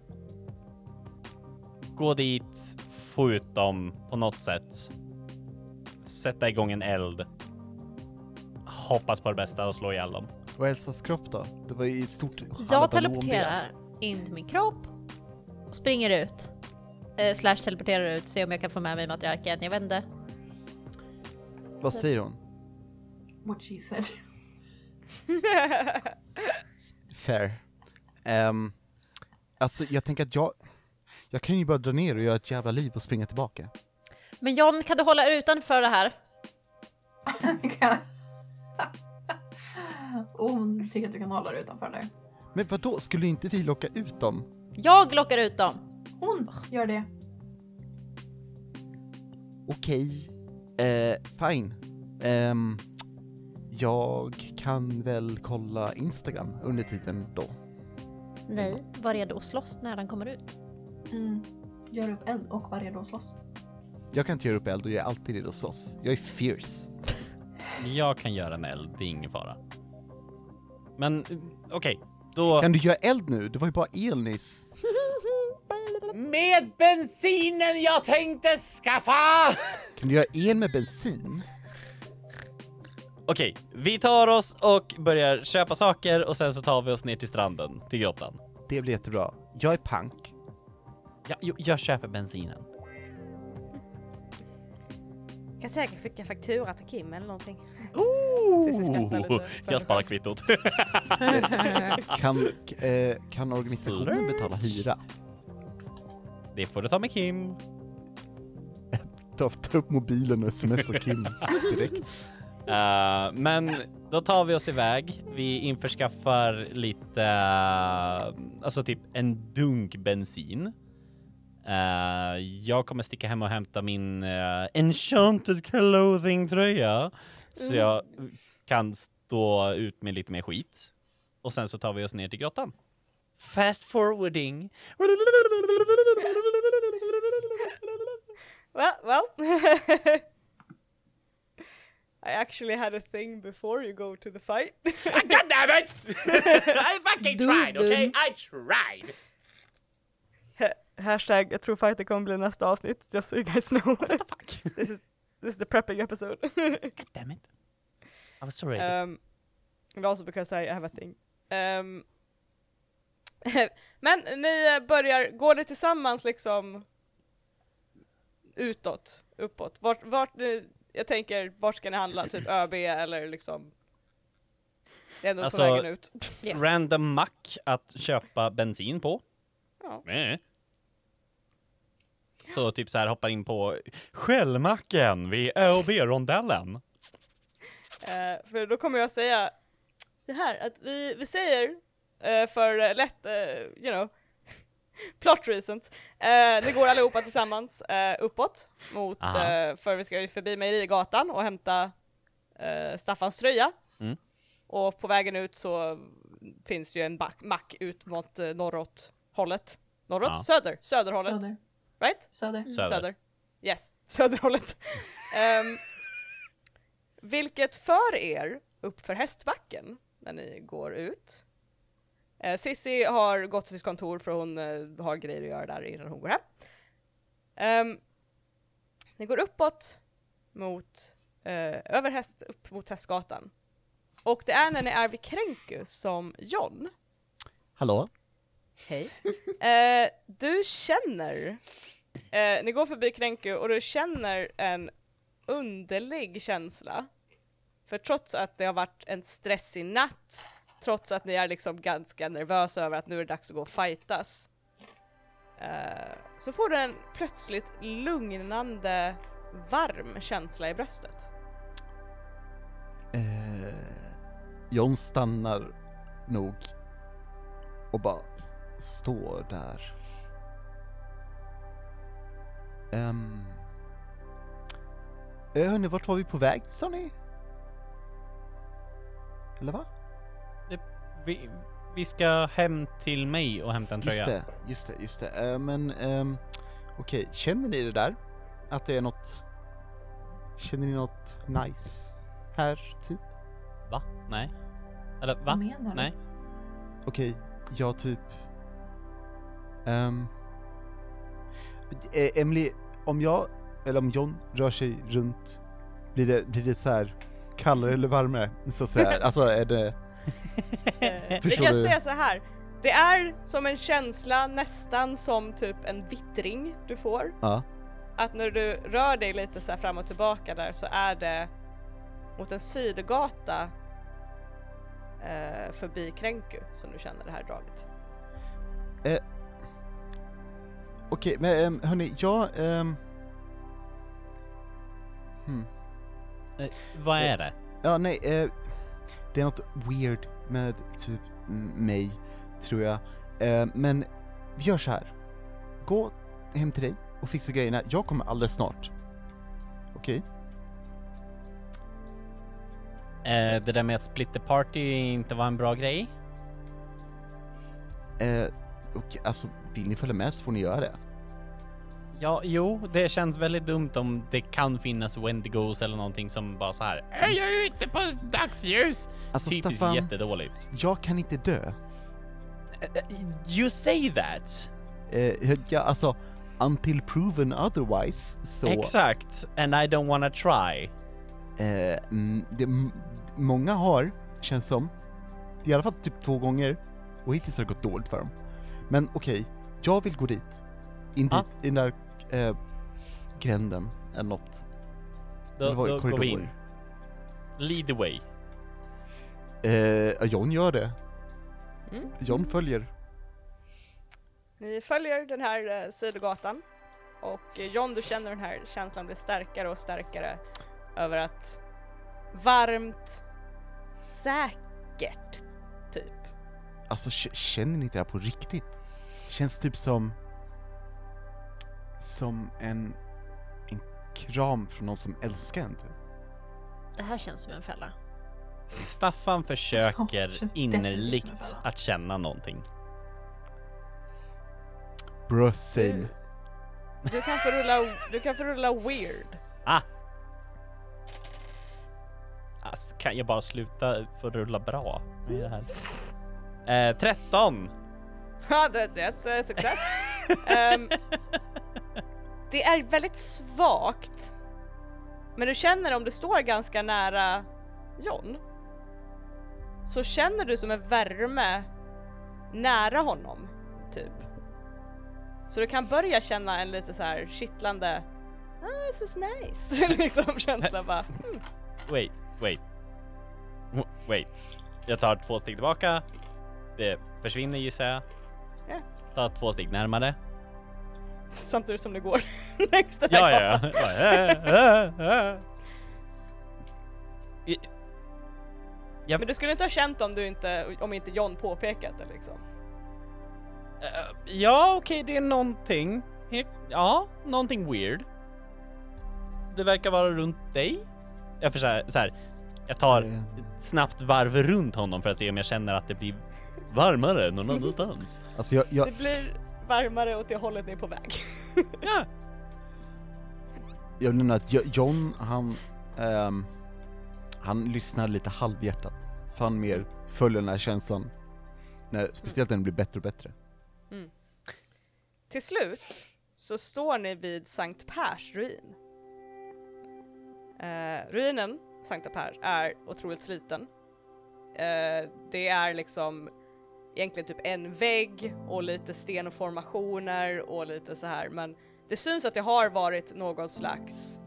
Gå dit, få ut dem på något sätt. sätta igång en eld. Hoppas på det bästa och slå ihjäl dem. Och Elsas kropp då? Det var ju ett stort Jag teleporterar in till min kropp, springer ut, eh, slash teleporterar ut, ser om jag kan få med mig matriarken, jag vet inte. Vad säger hon? What she said. Fair. Ehm, alltså jag tänker att jag, jag kan ju bara dra ner och göra ett jävla liv och springa tillbaka. Men John, kan du hålla er utanför det här? [LAUGHS] Hon tycker att du kan hålla dig utanför där. Men vad då skulle inte vi locka ut dem? Jag lockar ut dem! Hon gör det. Okej, eh, fine. Ehm, jag kan väl kolla Instagram under tiden då. Nej, var redo att slåss när den kommer ut. Mm. Gör upp eld och var redo att slåss. Jag kan inte göra upp eld och jag är alltid redo att slåss. Jag är fierce. [LAUGHS] Jag kan göra en eld, det är ingen fara. Men eh, okej, då... Kan du göra eld nu? Det var ju bara el nyss. [LAUGHS] Med bensinen jag tänkte skaffa! Kan du göra el med bensin? Okej, vi tar oss och börjar köpa saker och sen så tar vi oss ner till stranden, till grottan. Det blir jättebra. Jag är pank. Ja, jo, jag köper bensinen. Kan säkert skicka faktura till Kim eller någonting. Lite. jag sparar kvittot. [LAUGHS] Kan, eh, kan organisationen betala hyra? det får du ta med Kim. Ta, ta upp mobilen och smsa Kim [LAUGHS] direkt. Eh, men då tar vi oss iväg. Vi införskaffar lite, eh, alltså typ en dunk bensin. Eh, jag kommer sticka hem och hämta min uh, enchanted clothing tröja så jag kan stå ut med lite mer skit. Och sen så tar vi oss ner till grottan. Fast forwarding. [LAUGHS] Well, well. [LAUGHS] I actually had a thing before you go to the fight. [LAUGHS] God damn it! [LAUGHS] I fucking tried, okay? I tried! Ha- Hashtag, jag tror fighter kommer bli nästa avsnitt, just so you guys know. What the fuck? [LAUGHS] this, is, this is the prepping episode. God damn it. I was so ready. um, and also because I have a thing. Um, men ni eh, börjar, går ni tillsammans liksom utåt, uppåt? Vart, vart ni, jag tänker, vart ska ni handla? Typ [LAUGHS] ÖB eller liksom? Det är ändå Alltså- på vägen ut. Ja. Random mack att köpa bensin på. Ja. Eh. Så typ så här hoppar in på Skällmacken vid ÖoB-rondellen. Eh, för då kommer jag säga det här, att vi, vi säger eh, för lätt, eh, you know, [LAUGHS] plot reasons, eh, ni går allihopa tillsammans eh, uppåt mot, eh, för vi ska ju förbi Mejerigatan och hämta eh, Staffans tröja. Mm. Och på vägen ut så finns ju en back, mack ut mot eh, norråt hållet. Norråt? Ja. Söder? Söderhållet? Söder. Right? Söder. Söder. Yes, [LAUGHS] söderhållet. um, vilket för er uppför hästbacken när ni går ut. Uh, Sissi har gått till sitt kontor för hon eh, har grejer att göra där innan hon går hem. Ehm, ni går uppåt mot, eh, över häst, upp mot Hästgatan. Och det är när ni är vid Kränku som John, Hallå? Hej. [LAUGHS] Eh, du känner, eh, ni går förbi Kränku och du känner en underlig känsla. För trots att det har varit en stressig natt, trots att ni är liksom ganska nervösa över att nu är det dags att gå och fightas, Uh, så får du en plötsligt lugnande, varm känsla i bröstet. Uh, John stannar nog och bara står där. Um, hörni, vart var vi på väg sa ni? Eller va? Vi, vi ska hem till mig och hämta en tröja. Just det, just det, just det. Eh, men ehm, okej, känner ni det där? Att det är något... Känner ni något nice här, typ? Va? Nej. Eller va? Vad menar du? Nej. Okej, jag typ... Um, Emily, om jag, eller om John rör sig runt Blir det, blir det så här kallare eller varmare? Så att säga. [LAUGHS] Alltså är det... Eh, [LAUGHS] Vi Förstår kan säga så här. Det är som en känsla nästan som typ en vittring du får. Ja. Att när du rör dig lite så här fram och tillbaka där så är det mot en sydgata eh, förbi Kränku som du känner det här draget. Okej, men um, hörni, jag... Um, hmm. Eh, Vad är det? Ja, nej, eh, det är något weird med typ mig, tror jag. Eh, men vi gör så här. Gå hem till dig och fixa grejerna. Jag kommer alldeles snart. Okej? Eh, det där med att split the party inte var en bra grej? Eh, okej, alltså vill ni följa med så får ni göra det. Ja, jo, det känns väldigt dumt om det kan finnas Wendigos eller någonting som bara så här. "Är Jag är ute på dagsljus! Alltså Typiskt Staffan, jättedåligt. jag kan inte dö. You say that! Eh, ja, alltså, until proven otherwise, så... Exakt, and I don't wanna try. Mm, det, många har, känns som, i alla fall typ två gånger, och hittills har det gått dåligt för dem. Men okej, jag vill gå dit. In Ja. dit, i den där eh, gränden, eller något. Då, Eller vad- då går vi korridor. in. Lead the way. Eh, John gör det. Mm. John följer. Ni följer den här eh, sidogatan och eh, John du känner den här känslan blir starkare och starkare över att varmt, säkert, typ. Alltså känner ni inte det här på riktigt? Känns typ som... Som en... En kram från någon som älskar en typ. Det här känns som en fälla. Staffan försöker en innerligt att känna någonting. Bruh, same. Du, du, kan få rulla, du kan få rulla weird. Ah! Alltså, kan jag bara sluta få rulla bra med det här? Eh, 13! Ja, that, that's a success. Ehm, [LAUGHS] det är väldigt svagt. Men du känner om du står ganska nära John så känner du som en värme nära honom, typ. Så du kan börja känna en lite så här kittlande ah, this is nice, [LAUGHS] liksom känsla bara. Wait, wait. W- Wait. Jag tar två steg tillbaka. Det försvinner gissar jag. Ja. Tar två steg närmare. Samtidigt som det går [LAUGHS] längs den här Ja, ja, gatan. [LAUGHS] ja. I- Jag, Men du skulle inte ha känt om du inte, om inte John påpekat det liksom. eh, ja, okej, det är någonting. Ja, någonting weird. Det verkar vara runt dig. Jag, för så här, så här, jag tar Eh, ett snabbt varv runt honom för att se om jag känner att det blir varmare någon [LAUGHS] annanstans. Alltså jag, jag, Det blir varmare åt det hållet ni är på väg. [LAUGHS] Ja, jag menar att Jo- John, han, ehm, han lyssnar lite halvhjärtat. För han mer följer den här känslan. När, speciellt när den blir bättre och bättre. Till slut så står ni vid Sankt Pers ruin. Eh, ruinen, Sankta Per, är otroligt sliten. Eh, det är liksom egentligen typ en vägg och lite stenformationer och lite så här men det syns att det har varit någon slags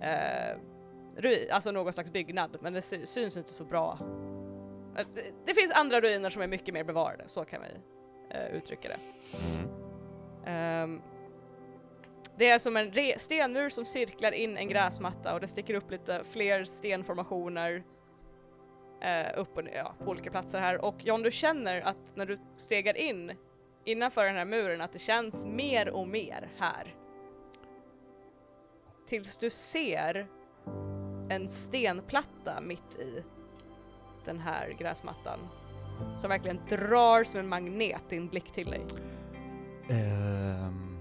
eh, ruin, alltså någon slags byggnad men det sy- syns inte så bra. Eh, det, det finns andra ruiner som är mycket mer bevarade, så kan vi eh, uttrycka det. Ehm, det är som en stenmur som cirklar in en gräsmatta och det sticker upp lite fler stenformationer eh, upp och ner, ja, på olika platser här. Och John, du känner att när du stegar in innanför den här muren att det känns mer och mer här. Tills du ser en stenplatta mitt i den här gräsmattan som verkligen drar som en magnet din blick till dig. Um,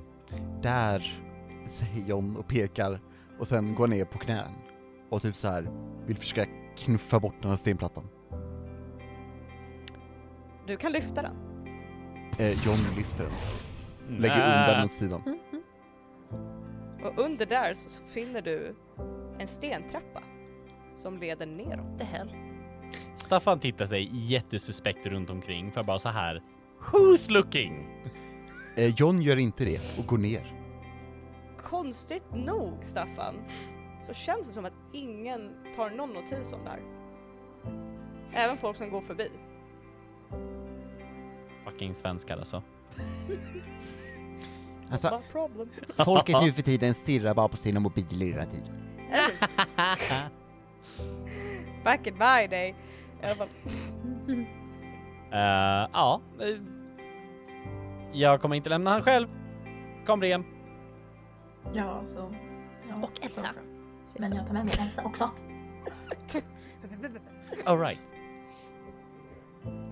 där, säger John och pekar, och sen går ner på knän. Och typ så här vill försöka knuffa bort den här stenplattan. Du kan lyfta den. Eh, John lyfter den, lägger undan den åt sidan. Och under där så finner du en stentrappa som leder neråt. The hell? Staffan tittar sig jättesuspekt runt omkring för bara så här. Who's looking? Eh, John gör inte det och går ner. Konstigt nog, Staffan, så känns det som att ingen tar någon notis om det här. Även folk som går förbi. Fucking svenskar alltså. [LAUGHS] Alltså, folket [LAUGHS] nu för tiden stirrar bara på sina mobiler hela tiden. [LAUGHS] Back in my day. Eh, ja. jag kommer inte lämna han själv. Kom Brem. Ja, så... Ja, Och Elsa. Men jag tar med mig Elsa också. [LAUGHS] Alright.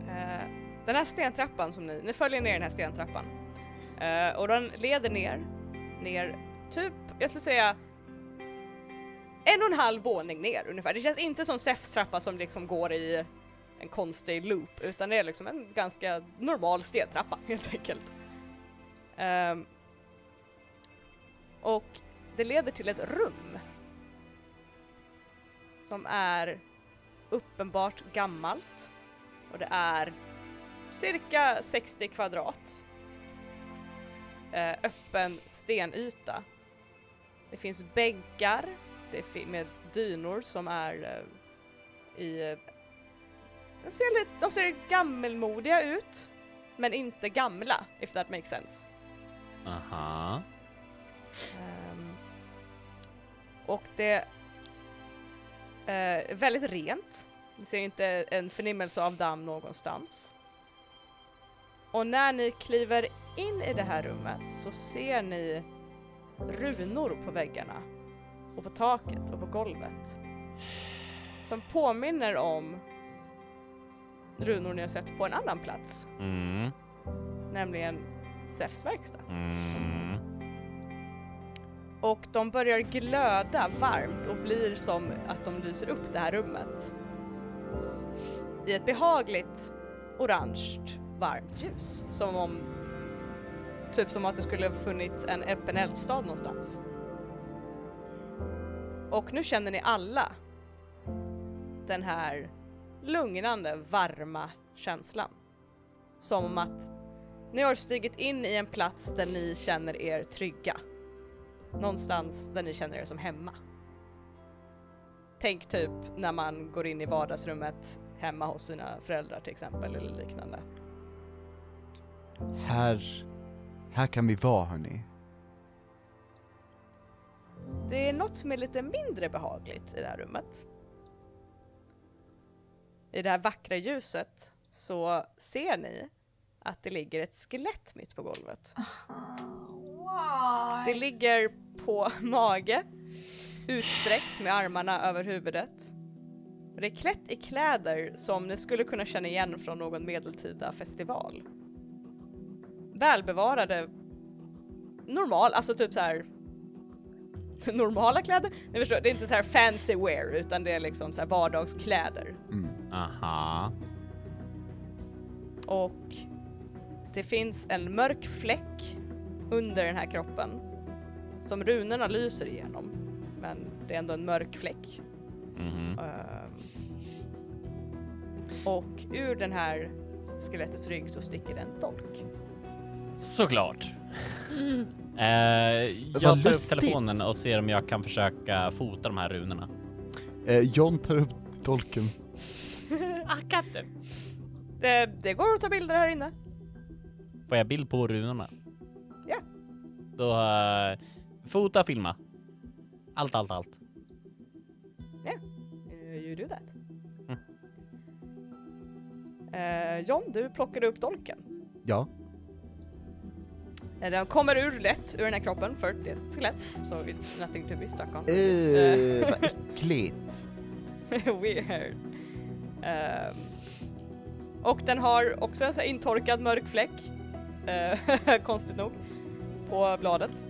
Eh, den här stentrappan som ni, ni följer ner den här stentrappan. Eh, och den leder ner, ner typ, jag skulle säga en och en halv våning ner ungefär. Det känns inte som Sefs trappa som liksom går i en konstig loop utan det är liksom en ganska normal stentrappa [LAUGHS] helt enkelt. Ehm, och det leder till ett rum som är uppenbart gammalt och det är cirka 60 kvadrat. Eh, öppen stenyta. Det finns bänkar det fi- med dynor som är eh, i... Eh, de, ser lite, de ser gammelmodiga ut, men inte gamla, if that makes sense. Aha. Ehm, och det eh, väldigt rent. Ni ser inte en förnimmelse av damm någonstans. Och när ni kliver in i det här rummet så ser ni runor på väggarna och på taket och på golvet. Som påminner om runor ni har sett på en annan plats, Mm. nämligen Sefs verkstad. Mm. Och de börjar glöda varmt och blir som att de lyser upp det här rummet. I ett behagligt orange varmt ljus. Som om, typ som att det skulle funnits en öppen eldstad någonstans. Och nu känner ni alla den här lugnande, varma känslan. Som om att ni har stigit in i en plats där ni känner er trygga. Någonstans där ni känner er som hemma. Tänk typ när man går in i vardagsrummet hemma hos sina föräldrar till exempel eller liknande. Här, här kan vi vara hörni. Det är något som är lite mindre behagligt i det här rummet. I det här vackra ljuset så ser ni att det ligger ett skelett mitt på golvet. Wow. Det ligger på mage, utsträckt med armarna över huvudet. Det är klätt i kläder som ni skulle kunna känna igen från någon medeltida festival. Välbevarade, normal, alltså typ så här [LAUGHS] normala kläder. Ni förstår, det är inte så här fancy wear utan det är liksom så här vardagskläder. Mm. Aha. Och det finns en mörk fläck under den här kroppen som runorna lyser igenom. Men det är ändå en mörk fläck. Mhm. Ehm, och ur den här skelettets rygg så sticker det en dolk. Såklart. Mm. [LAUGHS] Eh, jag tar upp lustigt. telefonen och ser om jag kan försöka fota de här runorna. Eh, John tar upp dolken. [LAUGHS] Ah, katten! Det, det går att ta bilder här inne. Får jag bild på runorna? Då, uh, fota, filma. Allt, allt, allt. Uh, you do that. Mm. Eh, John, du plockar upp dolken. Ja. Eh, Den kommer ur lätt ur den här kroppen för det är ett skelett, so it's nothing to be stuck on. Eh, vad äckligt. [LAUGHS] Weird. Ehm, och den har också en så intorkad mörk fläck, [LAUGHS] konstigt nog, på bladet.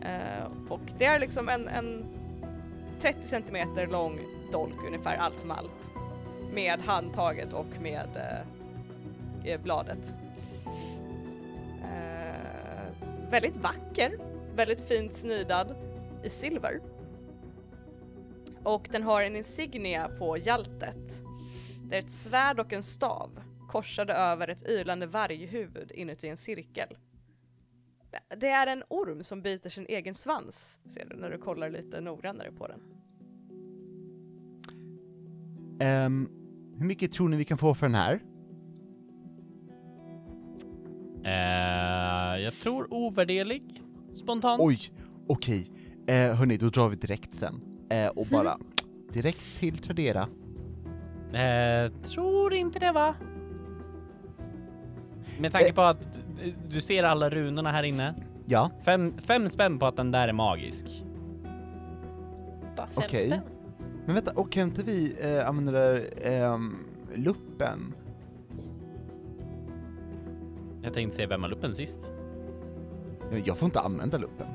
Eh, och det är liksom en, en 30 centimeter lång dolk ungefär, allt som allt. Med handtaget och med eh, eh, bladet. Eh, väldigt vacker, väldigt fint snidad i silver. Och den har en insignia på hjältet. Det är ett svärd och en stav korsade över ett ylande varghuvud inuti en cirkel. Det är en orm som biter sin egen svans, ser du när du kollar lite noggrannare på den. Ehm, hur mycket tror ni vi kan få för den här? Eh, jag tror ovärderlig, spontant. Oj, okej. Eh, hörni, då drar vi direkt sen. Eh, och bara direkt till Tradera. Eh, tror inte det va? Med tanke på att du- du ser alla runorna här inne. Ja, Fem, fem spänn på att den där är magisk. Bara fem Okej. spänn. men vänta, och kan inte vi eh, använda den där ehm, luppen? Jag tänkte se vem har luppen sist. Ja, Jag får inte använda luppen.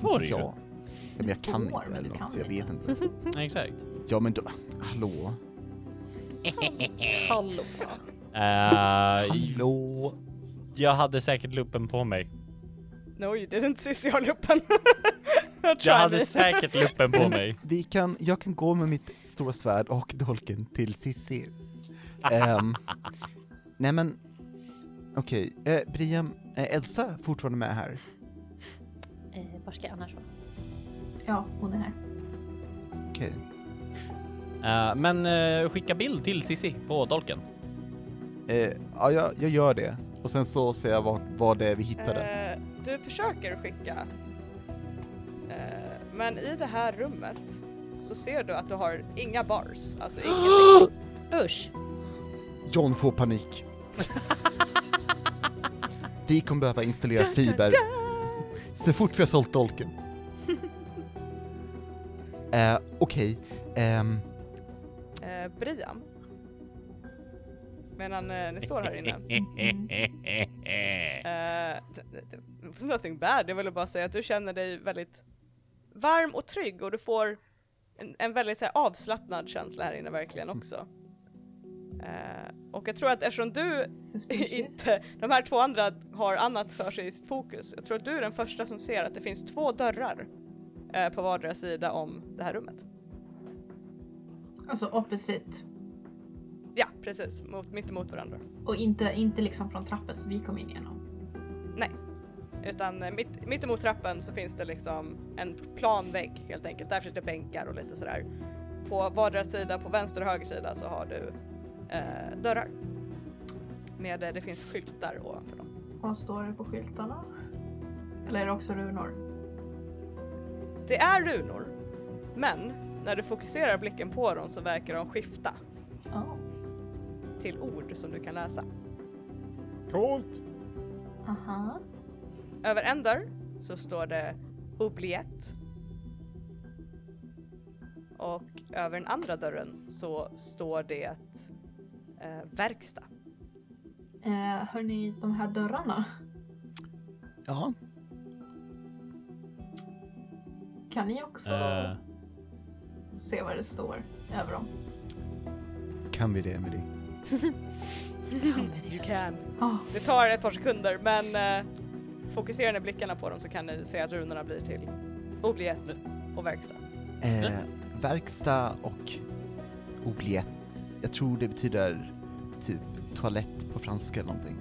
Får du ju. ja, men jag kan Får, inte men eller du något, kan så jag vet inte. inte. [LAUGHS] Exakt. Ja men då, hallå? Hallå. [LAUGHS] Eh, Hallå? jag hade säkert luppen på mig. No you didn't Cissi har luppen. [LAUGHS] Jag hade me. säkert luppen på mig. [LAUGHS] Vi kan, jag kan gå med mitt stora svärd och dolken till Sissi. Ehm, [LAUGHS] nej men, okej, eh, Brian, är Elsa fortfarande med här? Eh, var ska jag annars vara? Ja, hon är här. Okej. Eh, men eh, skicka bild till Sissi på dolken. Eh, ja, jag, jag gör det. Och sen så ser jag vad, vad det är vi hittade. Eh, du försöker skicka. Eh, men i det här rummet så ser du att du har inga bars, alltså ingenting. [GASPS] Usch. John får panik. [LAUGHS] vi kommer behöva installera fiber så fort vi har sålt dolken. [LAUGHS] Eh, Okej, ehm, Eh, Brian. Medan eh, ni står här inne. [LAUGHS] Was nothing bad, jag ville bara säga att du känner dig väldigt varm och trygg och du får en, en väldigt så här, avslappnad känsla här inne verkligen också. Eh, och jag tror att eftersom du Suspicious. [LAUGHS] inte, de här två andra har annat för sig i sitt fokus, jag tror att du är den första som ser att det finns två dörrar eh, på vardera sida om det här rummet. Alltså opposite. Ja, precis, mot, mitt emot varandra. Och inte, inte liksom från trappen som vi kom in igenom. Utan eh, mitt, mitt emot trappen så finns det liksom en plan vägg helt enkelt. Där finns det bänkar och lite sådär. På vardera sida, på vänster och höger sida så har du eh, dörrar. Med, eh, det finns skyltar ovanför dem. Vad står det på skyltarna? Eller är det också runor? Det är runor, men när du fokuserar blicken på dem så verkar de skifta. Till ord som du kan läsa. Coolt! Aha. Över en dörr så står det oubliette. Och över den andra dörren så står det eh, verkstad. Eh, hörni, de här dörrarna. ja. Kan ni också Eh, se vad det står över dem? Kan vi det, Emily? You can. Oh, Det tar ett par sekunder men eh, fokuserar ni blickarna på dem så kan ni se att runorna blir till oubliette och verkstad. Eh, verkstad och oubliette. Jag tror det betyder typ toalett på franska eller någonting.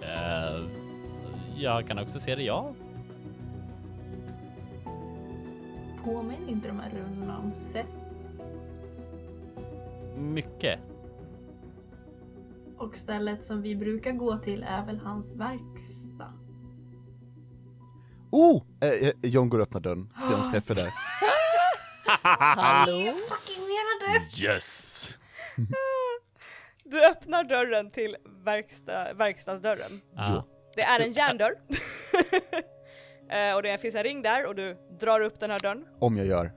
eh, jag kan också se det, ja. påminner inte de här runorna om sätt Mycket. och stället som vi brukar gå till är väl hans verkstad? Oh! Eh, eh, John går och öppnar dörren, ser om [GASPS] Steffe är där. Hallå? [LAUGHS] Fucking menade! Yes! [LAUGHS] Du öppnar dörren till verkstad, verkstadsdörren. Ah. Det är en järndörr. [LAUGHS] Eh, och det finns en ring där och du drar upp den här dörren. Om jag gör.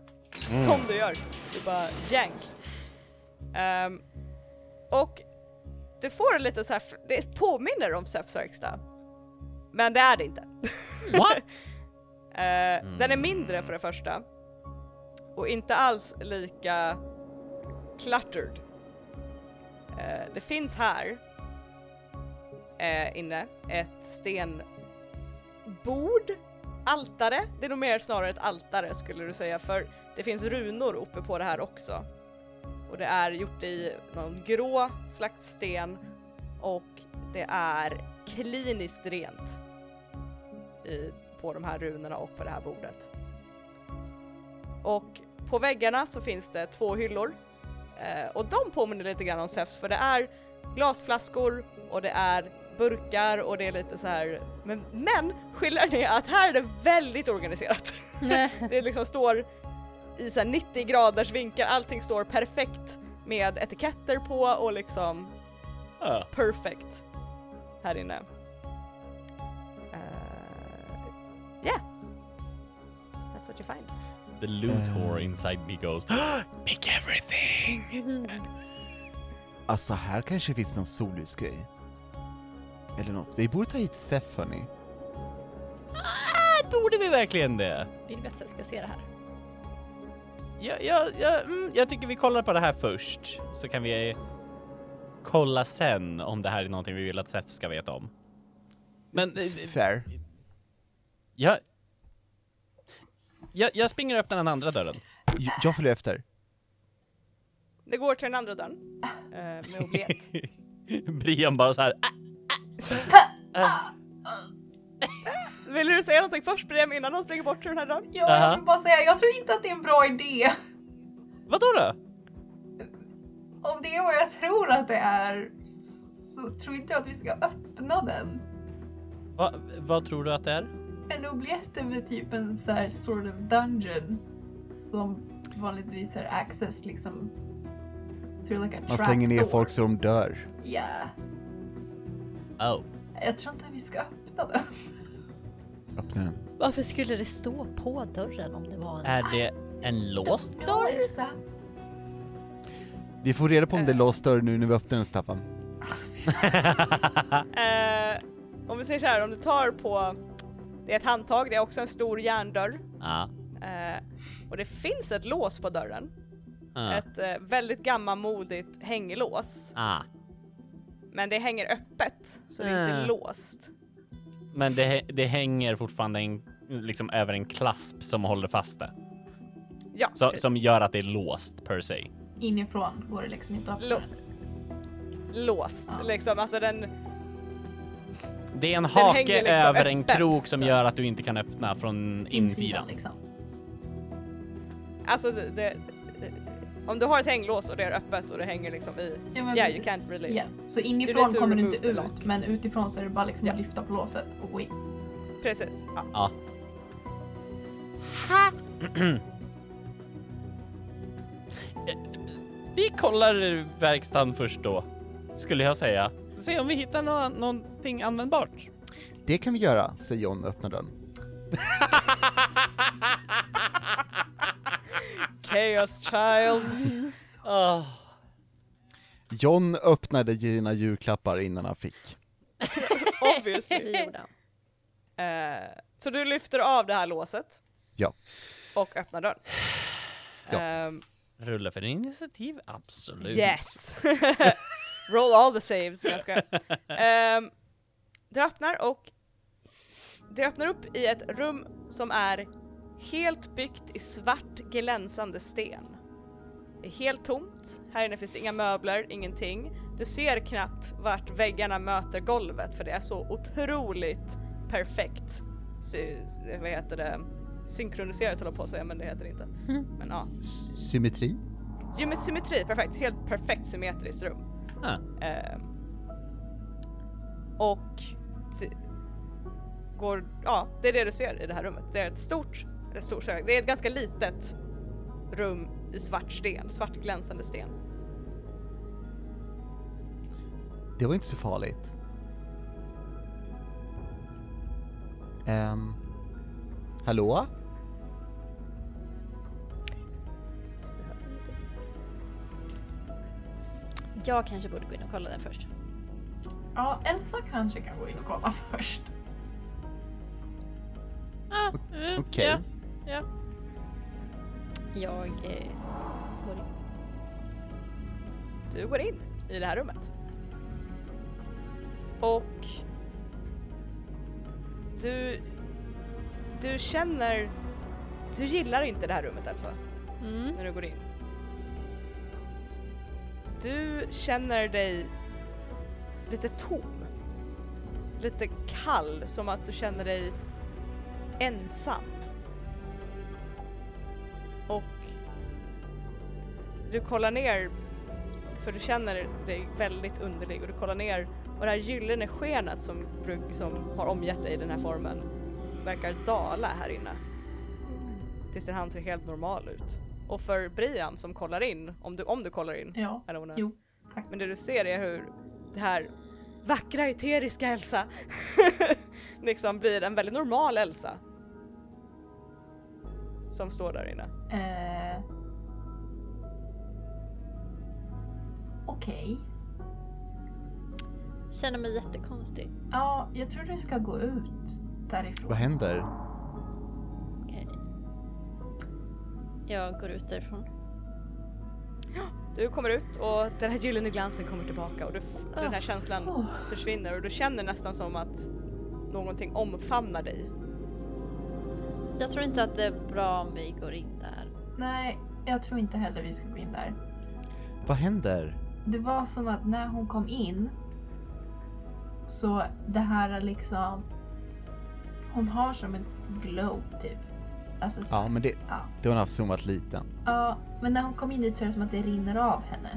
Som du gör. Du bara jank. Ehm, och du får en lite så här, det påminner om Steps verkstad. Men det är det inte. [LAUGHS] What? Eh, Den är mindre för det första. Och inte alls lika cluttered. Eh, det finns här eh, inne ett stenbord altare, det är nog mer snarare ett altare skulle du säga för det finns runor uppe på det här också. Och det är gjort i någon grå slags sten och det är kliniskt rent i, på de här runorna och på det här bordet. Och på väggarna så finns det två hyllor eh, och de påminner lite grann om Zeus för det är glasflaskor och det är burkar och det är lite så här. Men, men skillnaden är att här är det väldigt organiserat. [LAUGHS] det liksom står i så här 90 graders vinkel, allting står perfekt med etiketter på och liksom Ja. perfect här inne. Uh, yeah. That's what you find. The loot Eh. whore inside me goes [GASPS] Pick everything! [LAUGHS] Alltså här kanske finns någon sollysgrej. Eller något. Vi borde ta hit Sef hörni. Äh, borde vi verkligen det? Vill vi att jag ska se det här? Jag, jag, jag, mm, jag tycker vi kollar på det här först, så kan vi kolla sen om det här är någonting vi vill att Sef ska veta om. Men eh, Fair. jag, jag, jag springer öppnar den andra dörren. Jag, jag följer efter. Det går till den andra dörren uh, med obliet. [LAUGHS] Brian bara så här. "Ah, ah." [LAUGHS] Vill du säga någonting först Brem innan de springer bort den här dörren? Ja, jag vill bara säga, jag tror inte att det är en bra idé. Vadå då? Om det är vad jag tror att det är så tror inte jag att vi ska öppna den. Va, vad tror du att det är? En är väl typ en så här sort of dungeon som vanligtvis är access liksom through like a Man slänger ner folk så de dör. Ja, Oh. jag tror inte att vi ska öppna den. Öppna. Varför skulle det stå på dörren om det var en... Är det en låst dörr? Vi får reda på om det är låst dörr nu när vi öppnar den Staffan. [LAUGHS] Eh, om vi säger så här, om du tar på, det är ett handtag, det är också en stor järndörr Ja. eh, och det finns ett lås på dörren. ja. Ett eh, väldigt gammalmodigt hänglås. Ah. Men det hänger öppet, så det är inte Ah. låst. Men det, det hänger fortfarande en, liksom över en klasp som håller fast det. Ja, Så, precis. som gör att det är låst per se. Inifrån går det liksom inte att öppna Lå- låst Ja. liksom. Alltså den, Det är en hänger hake liksom över en öppen, krok som så. gör att du inte kan öppna från insidan. liksom. alltså det, det, om du har ett hänglås och det är öppet och det hänger liksom i, Ja, yeah you can't really. Ja, så inifrån kommer du inte ut, lock. men utifrån så är det bara liksom Ja. att lyfta på låset och gå in. Precis. Ja. Ja. [CLEARS THROAT] Vi kollar verkstaden först då, skulle jag säga. Se om vi hittar nå någonting användbart. Det kan vi göra, säger John och öppnar dörren. [LAUGHS] Chaos child. Ah. John öppnade dina julklappar innan han fick. [LAUGHS] Obviously. Det gjorde han. Eh, så du lyfter av det här låset Ja. och öppnar dörren. Ja. Ehm, Rulla för initiativ? Absolut. yes! [LAUGHS] Roll all the saves. Jag skojar. Ehm, du öppnar och du öppnar upp i ett rum som är helt byggt i svart glänsande sten. Det är helt tomt, här inne finns det inga möbler, ingenting. Du ser knappt vart väggarna möter golvet för det är så otroligt perfekt. Sy- vad heter det? Synkroniserat jag på att säga men det heter det inte. Mm. Men ja. Symmetri? Gym- Symmetri, perfekt. Helt perfekt symmetriskt rum. Ah. Ehm, och går, ja, det är det du ser i det här rummet. Det är ett stort, eller stort, det är ett ganska litet rum i svart sten, svart glänsande sten. Det var inte så farligt. Ehm... hallå? Jag kanske borde gå in och kolla den först. Ja, Elsa kanske kan gå in och kolla först. Ah, eh, Okej. ja, ja. Jag eh, går in. Du går in i det här rummet. Och du du känner, du gillar inte det här rummet alltså, Mm. när du går in. Du känner dig lite tom. Lite kall, som att du känner dig ensam. Och du kollar ner, för du känner dig väldigt underlig och du kollar ner och det här gyllene skenet som, som har omgett dig i den här formen verkar dala här inne. Tills din hand ser helt normal ut. Och för Brian som kollar in, om du, om du kollar in, Ja, know. jo, tack. Men det du ser är hur det här vackra eteriska Elsa [LAUGHS] liksom blir en väldigt normal Elsa. Som står där inne. Eh... Okej. Känner mig jättekonstig. Ja, jag tror du ska gå ut därifrån. Vad händer? Okej. Jag går ut därifrån. Du kommer ut och den här gyllene glansen kommer tillbaka och du, den här Ah. känslan Oh, försvinner och du känner nästan som att någonting omfamnar dig. Jag tror inte att det är bra om vi går in där. nej, jag tror inte heller vi ska gå in där. Vad händer? Det var som att när hon kom in så det här är liksom hon har som ett glow typ. Alltså så Ja, här, men det, ja. det har hon haft zoomat liten. ja, men när hon kom in dit så är det som att det rinner av henne.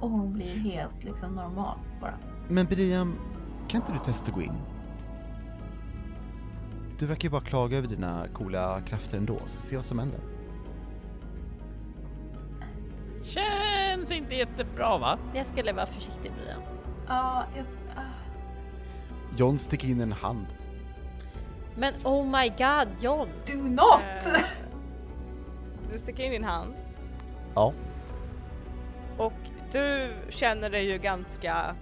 Och hon blir helt liksom normal bara. Men Brian, kan inte du testa att gå in? Du verkar ju bara klaga över dina coola krafter ändå, så se vad som händer. Känns inte jättebra va? Jag skulle vara försiktig Brian. Ja, jag, ah, John sticker in en hand. Men oh my god John! do not! Eh, Du sticker in din hand Ja. och du känner dig ju ganska...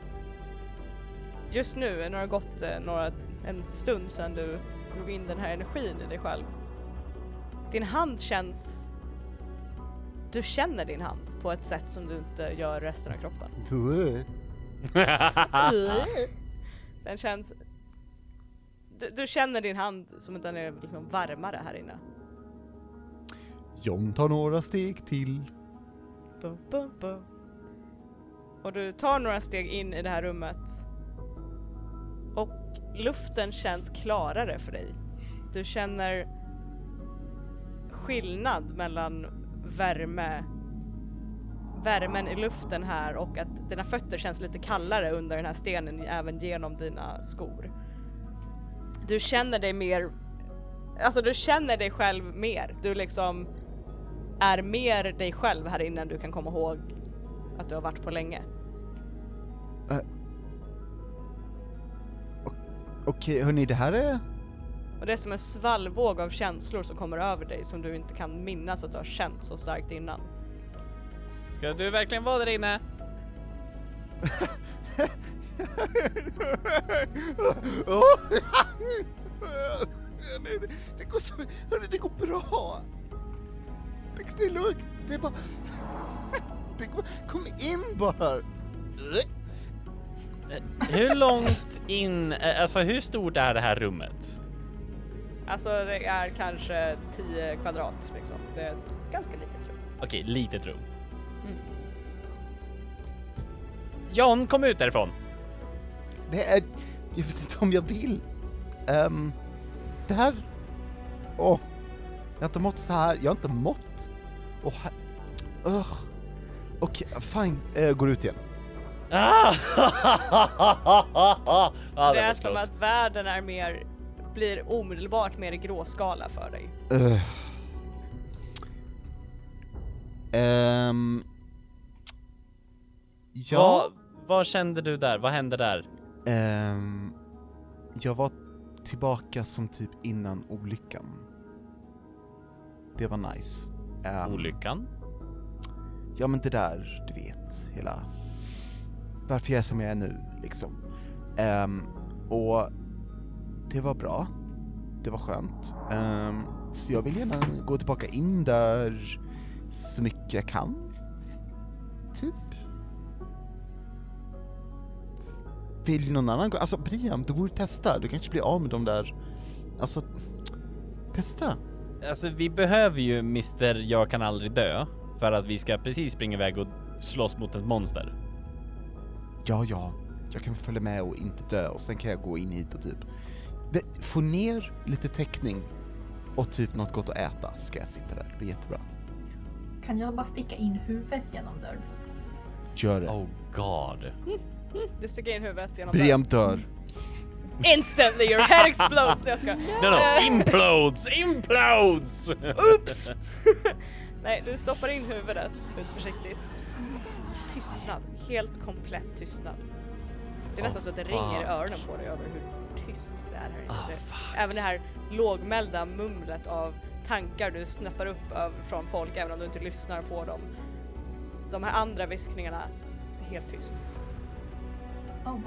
Just nu, när det har gått eh, några, en stund sedan du drog in den här energin i dig själv. Din hand känns... Du känner din hand på ett sätt som du inte gör resten av kroppen. [LAUGHS] Den känns... Du, du känner din hand som att den är liksom varmare här inne. John tar några steg till. Bum, bum, bum. Och du tar några steg in i det här rummet. Luften känns klarare för dig. Du känner skillnad mellan värme värmen i luften här och att dina fötter känns lite kallare under den här stenen även genom dina skor. Du känner dig mer, alltså du känner dig själv mer. Du liksom är mer dig själv här inne än du kan komma ihåg att du har varit på länge. Äh, Okej, hörni, det här är... Och det är som en svallvåg av känslor som kommer över dig som du inte kan minnas att du har känt så starkt innan. Ska du verkligen vara där inne? Nej, [LAUGHS] det- det går så... Hörni, det går bra! Det, det är lugnt, det är bara... [LAUGHS] Det går, kom in bara! Hur långt in, eh, alltså hur stort är det här rummet? Alltså det är kanske 10 kvadrat liksom. Det är ett ganska litet rum. Okej, litet rum. Mm. John, kom ut därifrån! Det är... Jag vet inte om jag vill. Ehm, det här... Åh. jag har inte mått så här. Jag har inte mått. Åh. Ugh. Okej, fine. Uh, går ut igen. Ah! [LAUGHS] ah, det det är som att världen är mer, blir omedelbart mer gråskala för dig. Uh. Ehm, ja, Vad, vad kände du där? Vad hände där? ehm, jag var tillbaka som typ innan olyckan. Det var nice. Ehm, Olyckan? Ja men det där, du vet, hela varför jag är som jag är nu, liksom. Um, och det var bra. Det var skönt. Um, så jag vill gärna gå tillbaka in där så mycket jag kan. Typ. Vill någon annan gå? Alltså Brian, du borde testa. Du kanske blir av med de där, alltså, testa. Alltså vi behöver ju Mr Jag kan aldrig dö för att vi ska precis springa iväg och slåss mot ett monster. Ja, ja, jag kan följa med och inte dö och sen kan jag gå in hit och typ få ner lite täckning och typ något gott att äta ska jag sitta där. Det blir jättebra. Kan jag bara sticka in huvudet genom dörren? Gör det. Oh god. [LAUGHS] Du sticker in huvudet genom Brian dör. Instantly your head explodes! Jag ska. No, no, implodes, implodes! Oops! [LAUGHS] Nej, du stoppar in huvudet försiktigt. Tystnad. Helt komplett tystnad. Det är nästan så att det ringer i öronen på dig över hur tyst det är här inne. Det- fuck. Även det här lågmälda mumlet av tankar du snappar upp av, från folk även om du inte lyssnar på dem. De här andra viskningarna, det är helt tyst. Oh wow.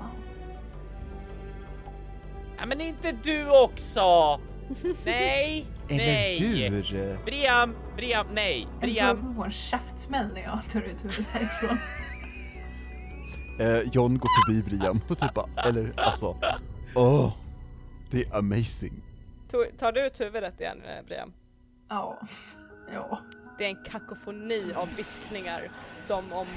Ja, men inte du också! [LAUGHS] Nej, Eller nej! hur? Briam, Briam, nej, Jag Briam. får en käftsmäll när jag tar ut huvudet härifrån. Eh, John går förbi Brian och typ bara, eller alltså, åh, det är amazing. Tar du ut huvudet igen eh, Brian? Ja. Ja. Det är en kakofoni av viskningar som om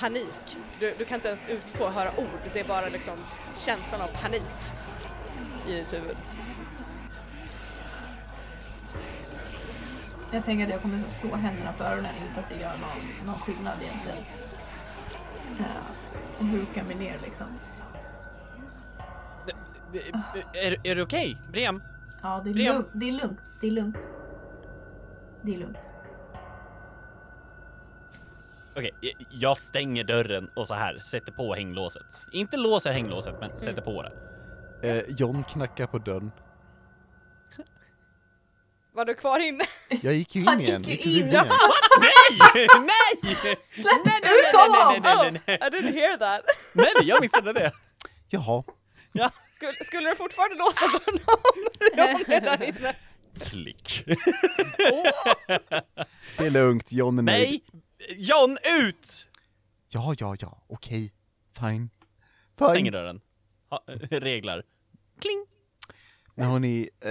panik. Du, du kan inte ens utfå höra ord, det är bara liksom känslan av panik i ditt huvud. Jag tänker att jag kommer att slå händerna för öronen, inte att det gör någon, någon skillnad egentligen. Och hukar mig ner liksom. Är, är du okej? Briam? Ja, det är, Brian. lugnt. det är lugnt. Det är lugnt. Det är lugnt. Okej, jag- jag stänger dörren och så här sätter på hänglåset. Inte låser hänglåset, men sätter på det. Eh, John knackar på dörren. Var du kvar inne? Jag gick ju in igen, gick in, Brian. Nej! [LAUGHS] Nej! Släpp Nej, nej, ut nej, nej, honom! nej, Oh, nej, nej, I didn't hear that. nej, nej, jag missade det. Jaha, Skulle, skulle du fortfarande låsa dörren om John är där inne? Klick. [LAUGHS] det är lugnt, John är nöjd. Nej! John, ut! Ja, ja, ja, okej, fine. Stänger Fine. dörren. Ha, reglar. Kling! Men hörni, eh,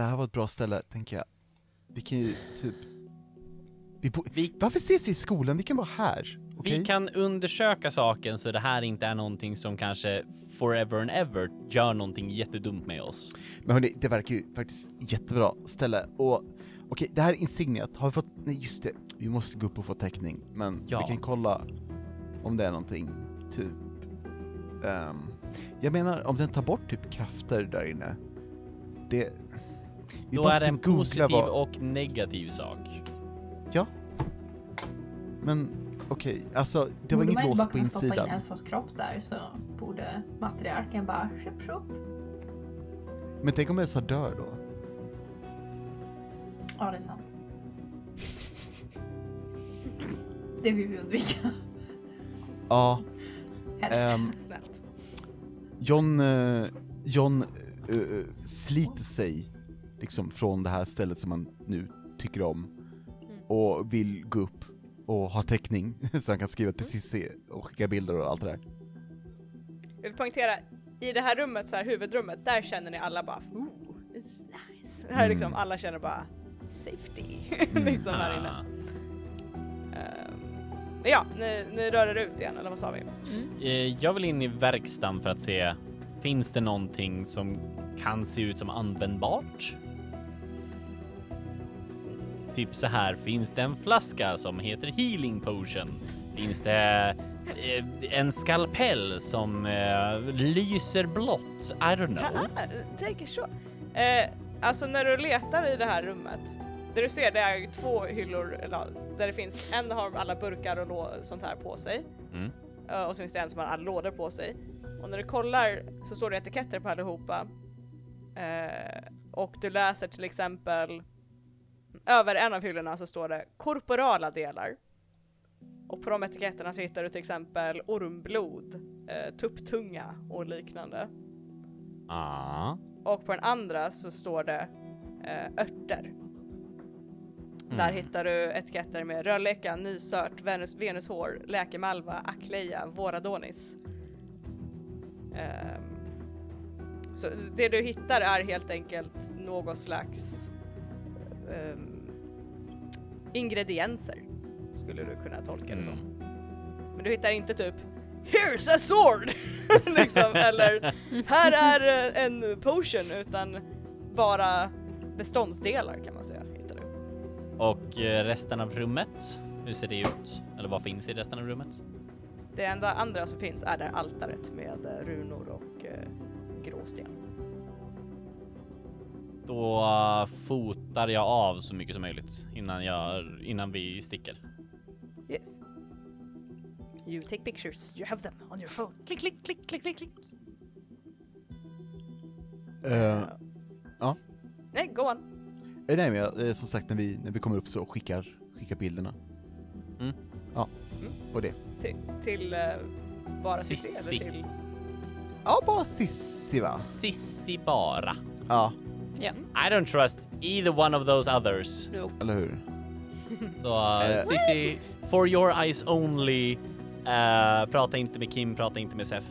det här var ett bra ställe, tänker jag. Vi kan ju typ... Vi bo- Vi- Varför ses vi i skolan? Vi kan vara här, okej? Vi kan undersöka saken så det här inte är någonting som kanske forever and ever gör någonting jättedumt med oss. Men hörni, det verkar ju faktiskt jättebra ställe, och okej, det här insigniet, har vi fått, nej just det, vi måste gå upp och få täckning, men Ja. vi kan kolla om det är någonting, typ, ehm, jag menar om den tar bort typ krafter där inne, det, vi Då är det en positiv vad- och negativ sak. men okej, alltså det var Borde man inget inte lås bara på kunna stoppa in insidan. Elsas kropp där så borde matriarken bara shup shup. Men tänk om Elsa dör då? Ja, det är sant. Det vill vi undvika. Ja, Helst. ehm, Snällt. John, eh, John eh, sliter sig liksom från det här stället som han nu tycker om och vill gå upp och ha täckning [LAUGHS] så han kan skriva till Cissi och skicka bilder och allt det där. Jag vill poängtera, i det här rummet, så här huvudrummet, där känner ni alla bara Ooh, this is nice. Här är liksom, Mm. alla känner bara safety, Mm. [LAUGHS] liksom här inne. Ah. Ehm, men ja, ni, ni rör er ut igen, eller vad sa vi? Eh, Jag vill in i verkstaden för att se, finns det någonting som kan se ut som användbart? Typ så här, finns det en flaska som heter healing potion? Finns det eh, en skalpell som eh, lyser blått? I don't know. Take a shot. Eh, alltså när du letar i det här rummet, det du ser det är ju två hyllor där det finns, en har alla burkar och sånt här på sig Mm. Eh, och så finns det en som har alla lådor på sig. Och när du kollar så står det etiketter på allihopa. Eh, och du läser till exempel över en av hyllorna så står det korporala delar. Och på de etiketterna så hittar du till exempel ormblod, eh, tupptunga och liknande. Ah. Och på den andra så står det eh, örter. Där Mm. hittar du etiketter med rölleka, nysört, Venus, venushår, läkemalva, akleja, våradonis. Ehm, så det du hittar är helt enkelt någon slags ehm, ingredienser, skulle du kunna tolka det som. Mm. Men du hittar inte typ Here's a sword! [LAUGHS] liksom, eller här är eh, en potion, utan bara beståndsdelar kan man säga. Hittar du. Och eh, resten av rummet, hur ser det ut? Eller vad finns i resten av rummet? Det enda andra som finns är där altaret med eh, runor och eh, gråsten. Då fotar jag av så mycket som möjligt innan, jag, innan vi sticker. Yes. You take pictures, you have them on your phone. Klick, klick, klick, klick, klick, klick. Eh, ja. Nej, go on. Eh, nej men jag, eh, som sagt när vi, när vi kommer upp så skickar, skickar bilderna. Mm. Ja, Mm. och det. Till, till eh, bara Sissi. eller till... Ja, bara Sissi va? Sissi bara. Ja, Ja, I don't trust either one of those others. jo. eller hur? [LAUGHS] Så uh. Sissi, for your eyes only. eh, prata inte med Kim, prata inte med Sef.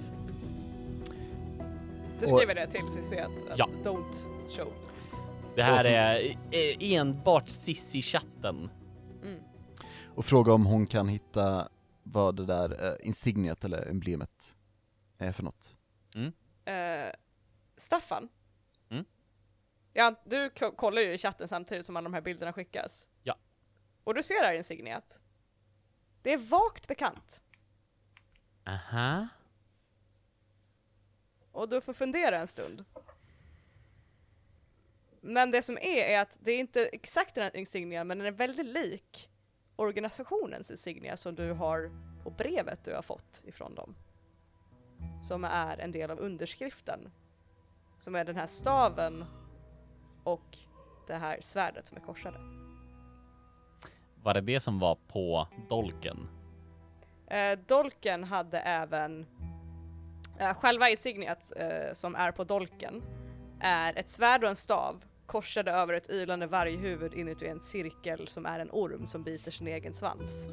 Du skriver det till Cissi att, att Ja. don't show. Det här är enbart Sissi-chatten. Mm. Och fråga om hon kan hitta vad det där eh, insigniet eller emblemet är för något. Eh, Staffan? Ja, du ko- kollar ju i chatten samtidigt som alla de här bilderna skickas. Ja. Och du ser här insigniet. Det är vagt bekant. Aha. Och du får fundera en stund. Men det som är, är att det är inte exakt den här insignian, men den är väldigt lik organisationens insignia som du har på brevet du har fått ifrån dem. Som är en del av underskriften. Som är den här staven och det här svärdet som är korsade. Var det det som var på dolken? Eh, dolken hade även, eh, själva insigniet eh, som är på dolken är ett svärd och en stav korsade över ett ylande varghuvud inuti en cirkel som är en orm som biter sin egen svans.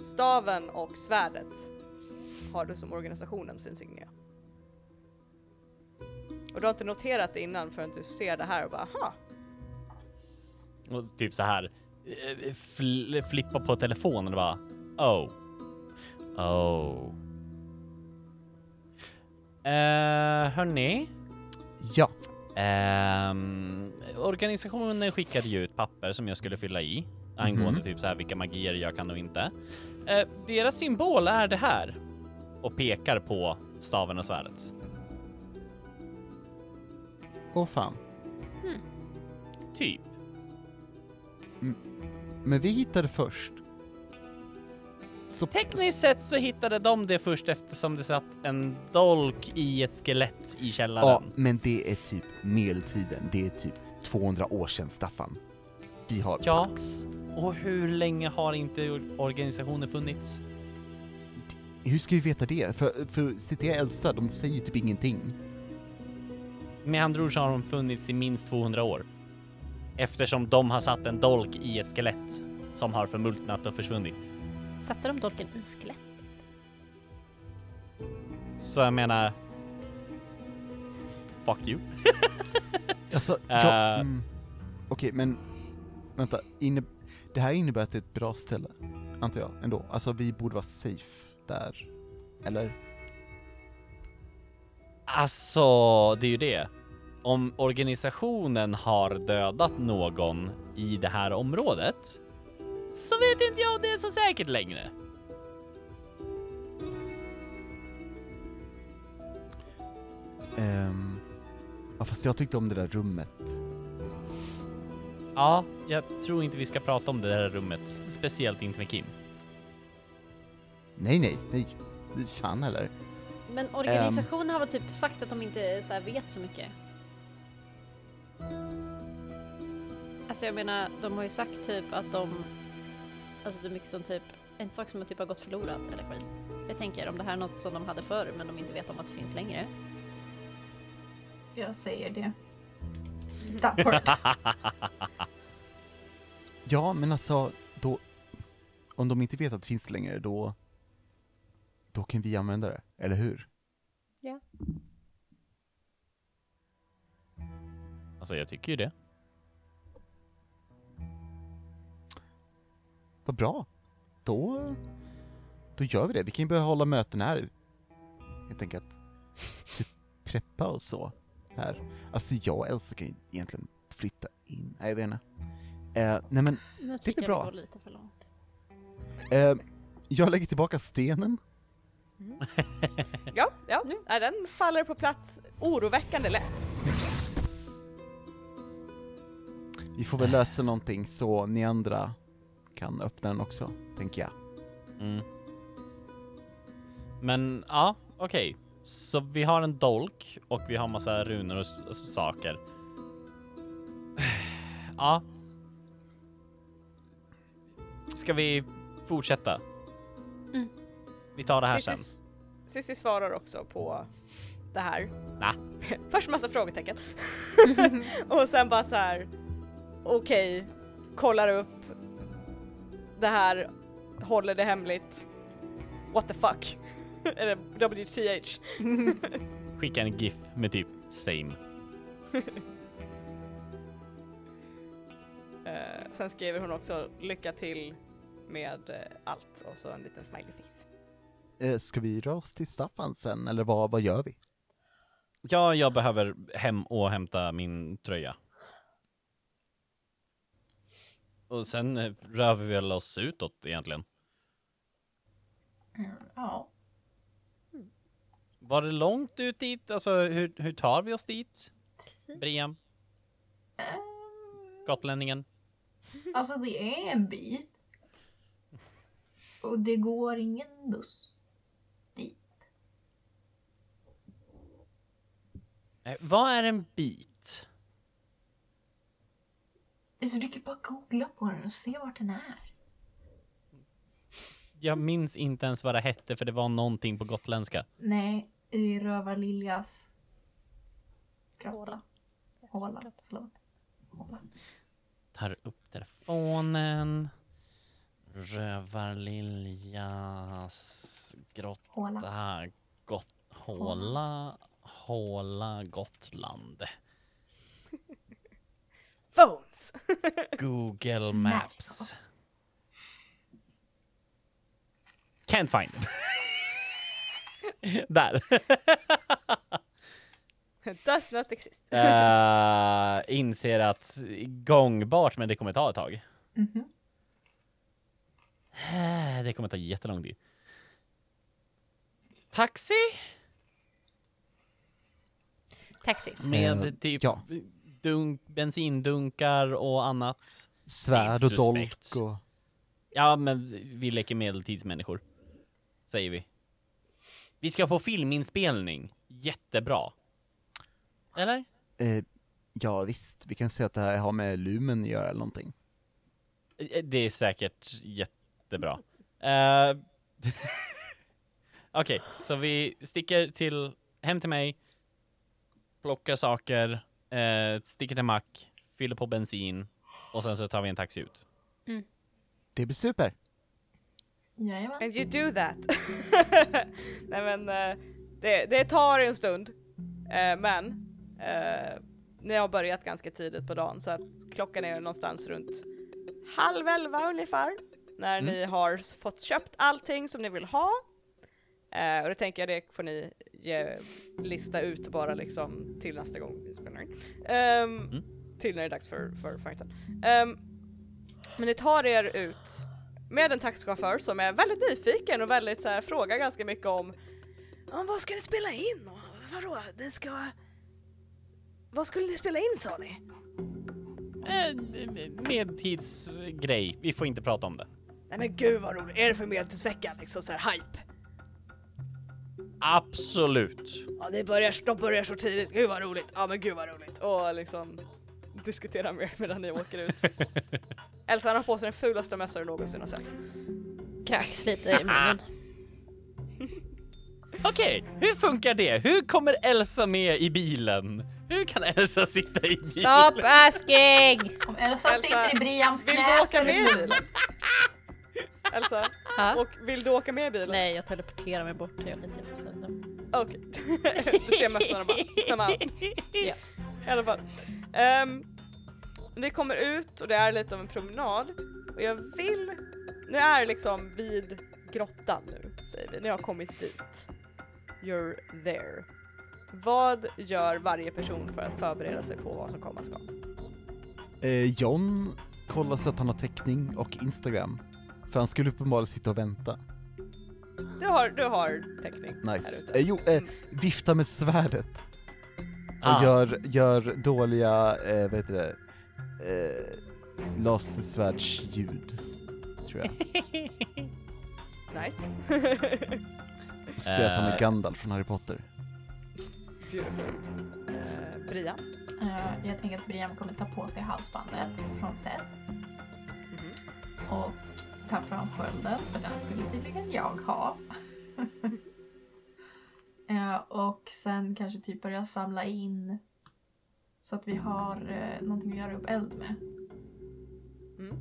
Staven och svärdet har du som organisationens insignia. Och du har inte noterat det innan förrän du ser det här och bara aha, Och typ så här eh, fl flippa på telefonen och bara oh. Oh. Uh, hörni, Ja, Ehm, organisationen skickade ju ut papper som jag skulle fylla i angående Mhm. typ så här vilka magier jag kan och inte. Eh, deras symbol är det här och pekar på staven och svärdet. Åh fan. Typ. Men vi hittade först. Så, Tekniskt sett så hittade de det först eftersom det satt en dolk i ett skelett i Ja, källaren. men det är typ medeltiden. Det är typ 200 år sedan, Staffan. Vi har Ja. Pax. Och hur länge har inte or- organisationen funnits? Hur ska vi veta det? För, för citera Elsa, de säger typ ingenting. Med andra ord så har de funnits i minst 200 år. Eftersom de har satt en dolk i ett skelett som har förmultnat och försvunnit. Satte de dolken i skelett? Så jag menar... Fuck you. [LAUGHS] Alltså, ja, Eh. mm. Okej, men vänta. Inne, det här innebär att det är ett bra ställe, antar jag, ändå. Alltså, vi borde vara safe där. Eller? Alltså, det är ju det. Om organisationen har dödat någon i det här området så vet inte jag om det är så säkert längre. Ehm, ja, fast jag tyckte om det där rummet. Ja, jag tror inte vi ska prata om det här rummet, speciellt inte med Kim. Nej, nej, nej. Fan eller? Men organisationen har väl typ sagt att de inte så här vet så mycket. Alltså jag menar, de har ju sagt typ att de, alltså det är mycket som typ, en sak som typ har gått förlorad eller skit. Jag tänker om det här är något som de hade förr men de inte vet om att det finns längre. Jag säger det. That part. [LAUGHS] Ja, men alltså, då... Om de inte vet att det finns längre, då... Då kan vi använda det, eller hur? Ja. Alltså jag tycker ju det. Vad bra. Då, då gör vi det. Vi kan ju börja hålla möten här. Helt enkelt. Preppa och så. Här. Alltså jag och Elsa kan ju egentligen flytta in. Nej, jag vet inte. Eh, nej men, Nu blir tycker jag bra. det går lite för långt. eh, jag lägger tillbaka stenen. [LAUGHS] Ja, ja. Mm. den faller på plats oroväckande lätt. Vi får väl lösa någonting så ni andra kan öppna den också, tänker jag. Mm. Men ja, okej. Så vi har en dolk och vi har massa runor och saker. [SIGHS] Ja. Ska vi fortsätta? Mm. Vi tar det här sen. Cissi, Cissi svarar också på det här. Nä. [LAUGHS] Först massa frågetecken. [LAUGHS] och sen bara så här. okej, kollar upp det här, håller det hemligt. What the fuck? [LAUGHS] Eller WTH. Skicka en GIF med typ same. Eh, sen skriver hon också lycka till med eh, allt och så en liten smiley face. Eh, ska vi dra oss till Staffan sen, eller vad, vad gör vi? Ja, jag behöver hem och hämta min tröja. Och sen eh, rör vi väl oss utåt egentligen. Mm, ja. Var det långt ut dit? Alltså hur, hur tar vi oss dit? Precis. Brian, Ehm, gotlänningen. Alltså det är en bit. Och det går ingen buss dit. Eh, vad är en bit? Alltså du kan bara googla på den och se vart den är. Jag minns inte ens vad det hette för det var någonting på gotländska. Nej, i Rövarliljas grotta. Håla. Håla. Förlåt. Håla. Tar upp telefonen. Rövarliljas grotta. Håla. Gott, håla. Håla Gotland. [LAUGHS] Phones! [LAUGHS] Google Maps. Can't find them. [LAUGHS] Där. Does not exist. Eh, inser att gångbart, men det kommer ta ett tag. Mhm. Eh, Det kommer ta jättelång tid. Taxi? Taxi. Med Eh, typ ja. dunk, bensindunkar och annat. Svärd och dolk och... Ja, men vi leker medeltidsmänniskor. Säger vi. Vi ska på filminspelning. Jättebra. Eller? Eh, ja visst, vi kan säga att det här har med lumen att göra eller någonting. Eh, Det är säkert jättebra. Eh, [LAUGHS] Okej, så vi sticker till, hem till mig, plockar saker, eh, sticker till mack, fyller på bensin och sen så tar vi en taxi ut. Det blir super! Jajamän. And you do that. [LAUGHS] Nej men eh, det, det tar en stund. Eh, men eh, ni har börjat ganska tidigt på dagen så att klockan är någonstans runt halv elva ungefär. När Mm. ni har fått köpt allting som ni vill ha. Eh, och det tänker jag det får ni ge, lista ut bara liksom till nästa gång vi spelar in. Ehm, Mm. Till när det är dags för, för fighten. Ehm, men ni tar er ut med en taxichaufför som är väldigt nyfiken och väldigt så här, frågar ganska mycket om "Ja, vad ska ni spela in? Och, vadå, det ska... Vad skulle ni spela in sa ni? Eh, Medeltidsgrej, vi får inte prata om det. Nej men gud vad roligt, är det för medeltidsveckan liksom så här hype? Absolut. Ja det börjar, de börjar så tidigt, gud vad roligt, ja men gud vad roligt. Och liksom diskutera mer medan ni åker ut. [LAUGHS] Elsa har på sig den fulaste mössan du någonsin har sett. Kräks lite i munnen. [LAUGHS] Okej, hur funkar det? Hur kommer Elsa med i bilen? Hur kan Elsa sitta i bilen? Stop asking! Om Elsa Elsa, sitter i Briams Vill knä du så åka är det med i lugnt. bilen? Elsa, Ha? och vill du åka med i bilen? Nej, jag teleporterar mig bort Okej. [LAUGHS] du ser mössorna bara. Come on. Ja. I alla fall. Um, vi kommer ut och det är lite av en promenad och jag vill, nu är det liksom vid grottan nu säger vi, ni har kommit dit. You're there. Vad gör varje person för att förbereda sig på vad som komma ska? Eh, John kollar så att han har täckning och Instagram. För han skulle uppenbarligen sitta och vänta. Du har, du har täckning Nice. Eh, jo, eh, Mm. vifta med svärdet. Och Ah. gör, gör dåliga, eh, vad heter det, eh, lasersvärdsljud. Tror jag. [LAUGHS] Nice. [LAUGHS] Säger att han är Eh. Gandalf från Harry Potter. Uh, Brian. Eh, jag tänker att Brian kommer ta på sig halsbandet från Seth Mhm. och ta fram skölden, för den skulle tydligen jag ha. [LAUGHS] Eh, och sen kanske typ börja samla in så att vi har uh, någonting att göra upp eld med. Mm.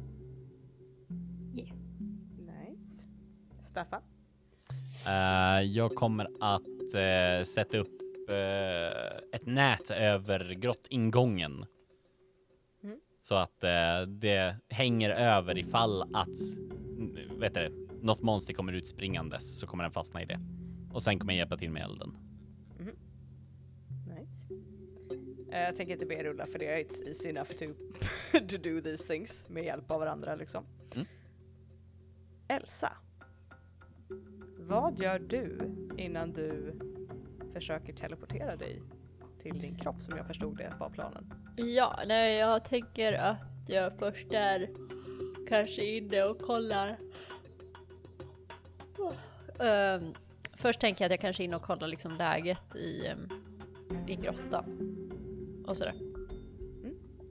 Yeah. Nice. Staffan. Eh, jag kommer att eh, sätta upp eh, ett nät över grottingången. Mm. Så att eh, det hänger över ifall att mm, vet du, något monster kommer ut springandes så kommer den fastna i det. Och sen kommer jag hjälpa till med elden. Nice. Eh, jag tänker inte be er rulla för det, it's easy enough to, [LAUGHS] to do these things med hjälp av varandra liksom. Mm. Elsa. Vad gör du innan du försöker teleportera dig till din kropp som jag förstod det var planen? Ja, nej jag tänker att jag först är kanske inne och kollar. Ehm, först tänker jag att jag kanske är inne och kollar liksom läget i, ehm, i grottan. Och sådär.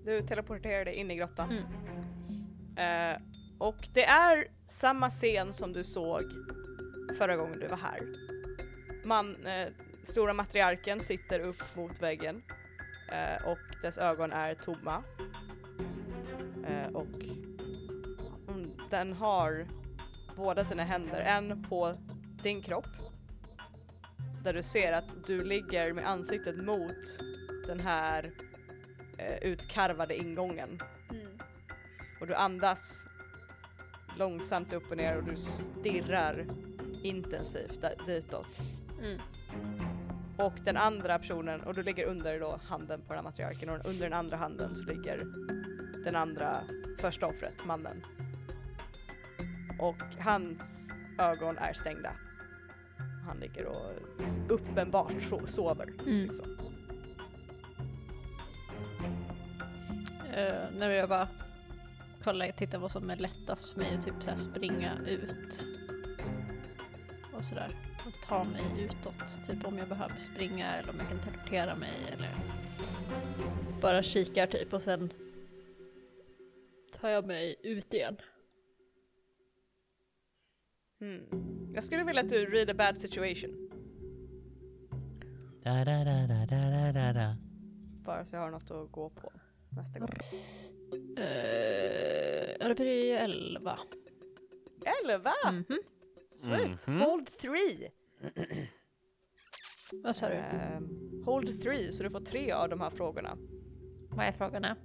Du teleporterar dig in i grottan. Mm. Eh, och det är samma scen som du såg förra gången du var här. Man, eh, stora matriarken sitter upp mot väggen eh, och dess ögon är tomma. Eh, och mm, den har båda sina händer, en på din kropp där du ser att du ligger med ansiktet mot den här eh, utkarvade ingången och du andas långsamt upp och ner och du stirrar intensivt ditåt. Mm. Och den andra personen, och du ligger under då handen på den här matriarken och under den andra handen så ligger den andra första offret, mannen. Och hans ögon är stängda. Han ligger och uppenbart so- sover. Mm. Liksom. Uh, när jag bara kollar, titta vad som är lättast för mig och typ så springa ut. Och sådär. Ta mig utåt. Typ om jag behöver springa eller om jag kan teleportera mig eller bara kikar typ och sen tar jag mig ut igen. Mm. Jag skulle vilja att du read a bad situation. Da, da, da, da, da, da, da. Bara så jag har något att gå på nästa gång. Uh, det blir ju 11. Elva! Mhm. Sweet! Mhm. Hold three! Vad sa du? Ehm, hold three, så du får tre av de här frågorna. Vad är frågorna?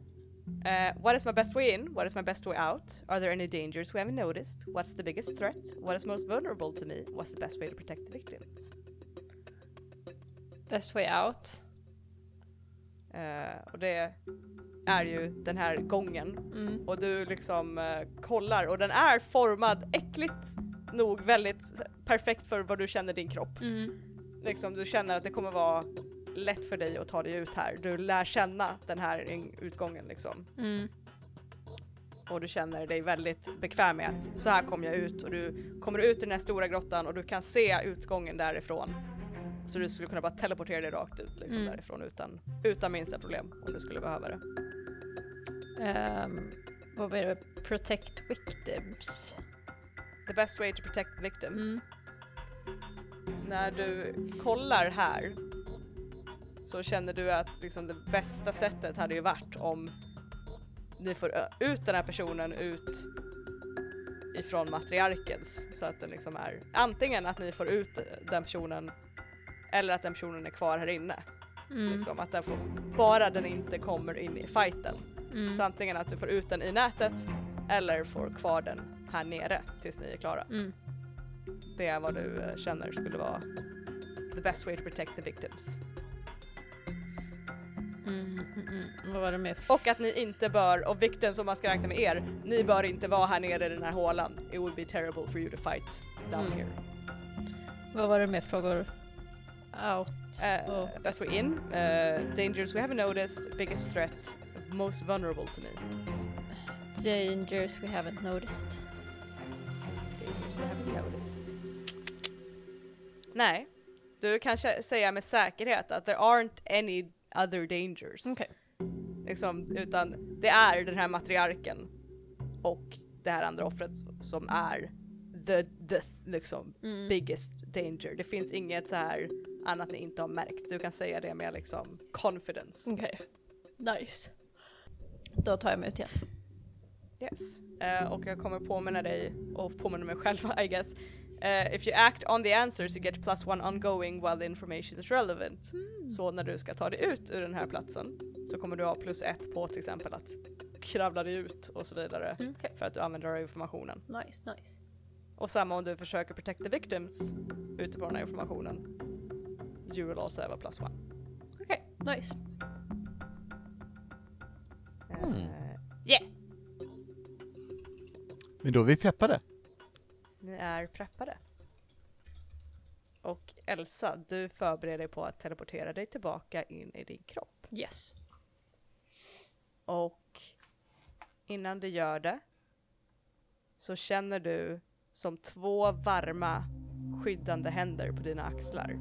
Uh, what is my best way in? What is my best way out? Are there any dangers we haven't noticed? What's the biggest threat? What is most vulnerable to me? What's the best way to protect the victims? Best way out? Eh, och det är ju den här gången Mm. och du liksom eh, kollar och den är formad äckligt nog väldigt perfekt för vad du känner din kropp. Mm. Liksom du känner att det kommer vara lätt för dig att ta dig ut här. Du lär känna den här utgången liksom. Mm. och du känner dig väldigt bekväm med att så här kommer jag ut och du kommer ut i den här stora grottan och du kan se utgången därifrån. Så du skulle kunna bara teleportera dig rakt ut liksom Mm. därifrån utan, utan minsta problem om du skulle behöva det. Ehm, vad blir det? Protect victims. The best way to protect victims. Mm. När du kollar här så känner du att liksom det bästa sättet hade ju varit om ni får ut den här personen ut ifrån matriarkens så att den liksom är antingen att ni får ut den personen eller att den personen är kvar här inne. Mm. Liksom, att den får, bara den inte kommer in i fighten. Mm. Så antingen att du får ut den i nätet eller får kvar den här nere tills ni är klara. Mm. Det är vad du eh, känner skulle vara the best way to protect the victims. Mm, mm, mm. Vad var det mer? Och att ni inte bör, och victims om man ska räkna med er, ni bör inte vara här nere i den här hålan. It would be terrible for you to fight down Mm. here. Vad var det mer frågor? Out. Uh, Best way in, uh, dangers we haven't noticed, biggest threats, most vulnerable to me. Dangers we haven't noticed. Noticed. Nej, du kan säga med säkerhet att there aren't any other dangers. Okej. Liksom, utan det är den här matriarken och det här andra offret som är the, the liksom Mm. biggest danger. Det finns inget så här annat ni inte har märkt. Du kan säga det med liksom confidence. Okej. Nice. Då tar jag mig ut igen. Yes. Eh, och jag kommer påminna dig och påminna mig själv [LAUGHS] I guess. Eh, if you act on the answers you get plus one ongoing while the information is relevant. Så när du ska ta dig ut ur den här platsen så kommer du ha plus ett på till exempel att kravla dig ut och så vidare Mm, Okej. för att du använder dig av informationen. Nice, nice. Och samma om du försöker protect the victims utifrån den här informationen. You will also have a plus one. Okej, nice. Men då är vi preppade. Ni är preppade. Och Elsa, du förbereder dig på att teleportera dig tillbaka in i din kropp. Yes. Och innan du gör det så känner du som två varma skyddande händer på dina axlar.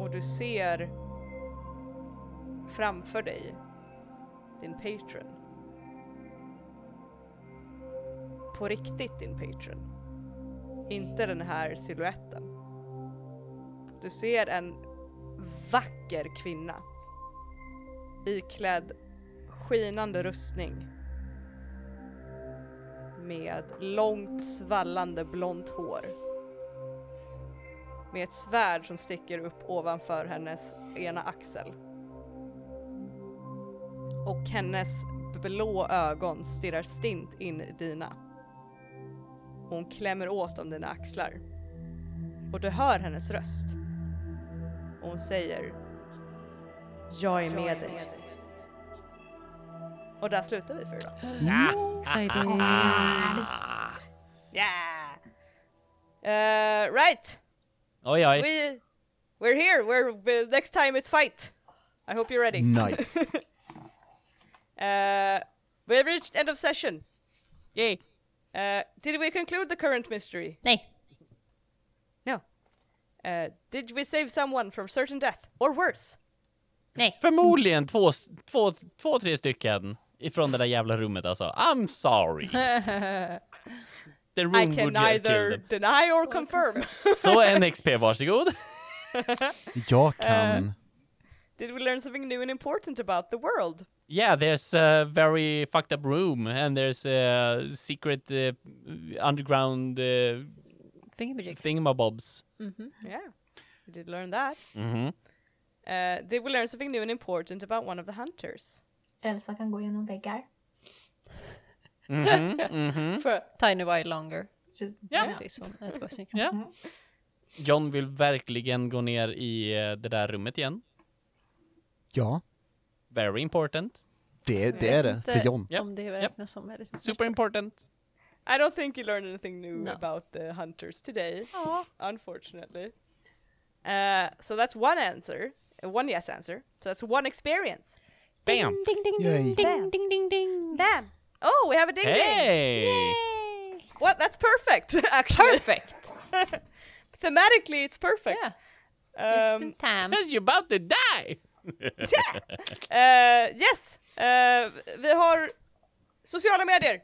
Och du ser framför dig din patron. På riktigt din patron. Inte den här siluetten. Du ser en vacker kvinna iklädd skinande rustning med långt svallande blont hår. Med ett svärd som sticker upp ovanför hennes ena axel. Och hennes blå ögon stirrar stint in i dina. Hon klämmer åt om dina axlar. Och du hör hennes röst. Och hon säger Jag är med dig. Och där slutar vi för idag. Yeah! Uh, right! Oj, oj. We, we're here! We're, we next time it's fight! I hope you're ready. Nice. [LAUGHS] Uh, we reached end of session. Yay. Uh, did we conclude the current mystery? Nej. No. Uh, did we save someone from certain death? Or worse? Nej. Förmodligen två, två, två, tre stycken ifrån det där jävla rummet alltså. I'm sorry. [LAUGHS] The room I can neither deny or confirm. [LAUGHS] Så en XP, varsågod. Jag kan... Did we learn something new and important about the world? Yeah, there's a very fucked up room and there's a secret uh, underground uh, Fingermajig. thingamabobs. Mhm. Yeah, we did learn that. Mhm. Uh, did we learn something new and important about one of the hunters? Elsa kan gå genom väggar. [LAUGHS] Mhm. Mhm. For a tiny while longer. Just, it. Ja. John vill verkligen gå ner i eh, det där rummet igen. Ja, Very important. det, det är det. För John. Japp, Om det räknas som väldigt mycket. Super important. I don't think you learned anything new No. about the hunters today, unfortunately. Uh, so that's one answer, uh, one yes answer. So that's one experience. Bam! Ding ding Yay. ding ding ding ding ding. Bam! Oh, we have a ding ding. Hey! Yay! What? That's perfect, [LAUGHS] actually. Perfect. [LAUGHS] Thematically, it's perfect. Yeah. Just Um, in time. Because you're about to die! Uh, [LAUGHS] yes, uh, vi har sociala medier.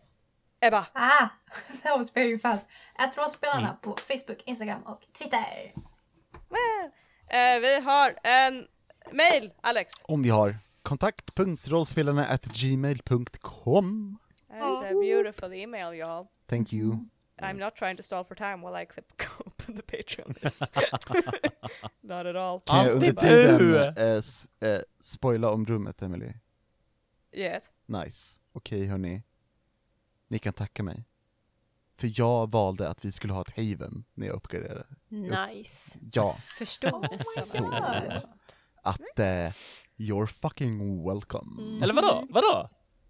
Ebba. Ah! [LAUGHS] That was very fast. Att rollspelarna på Facebook, Instagram och Twitter. Uh, vi har en mail, Alex. Om vi har kontakt.rollspelarna at gmail.com. That is a beautiful email, y'all. Thank you. I'm not trying to stall for time while I clip [LAUGHS] the Patreon list. [LAUGHS] Not at all. Kan jag under tiden eh, s- eh, spoila om rummet, Emily? Yes. Nice. Okej hörni. Ni kan tacka mig. För jag valde att vi skulle ha ett haven när jag uppgraderade. Nice. Ja, Förstod nästan. God. att eh, you're fucking welcome. Mm. Eller vadå? Vadå?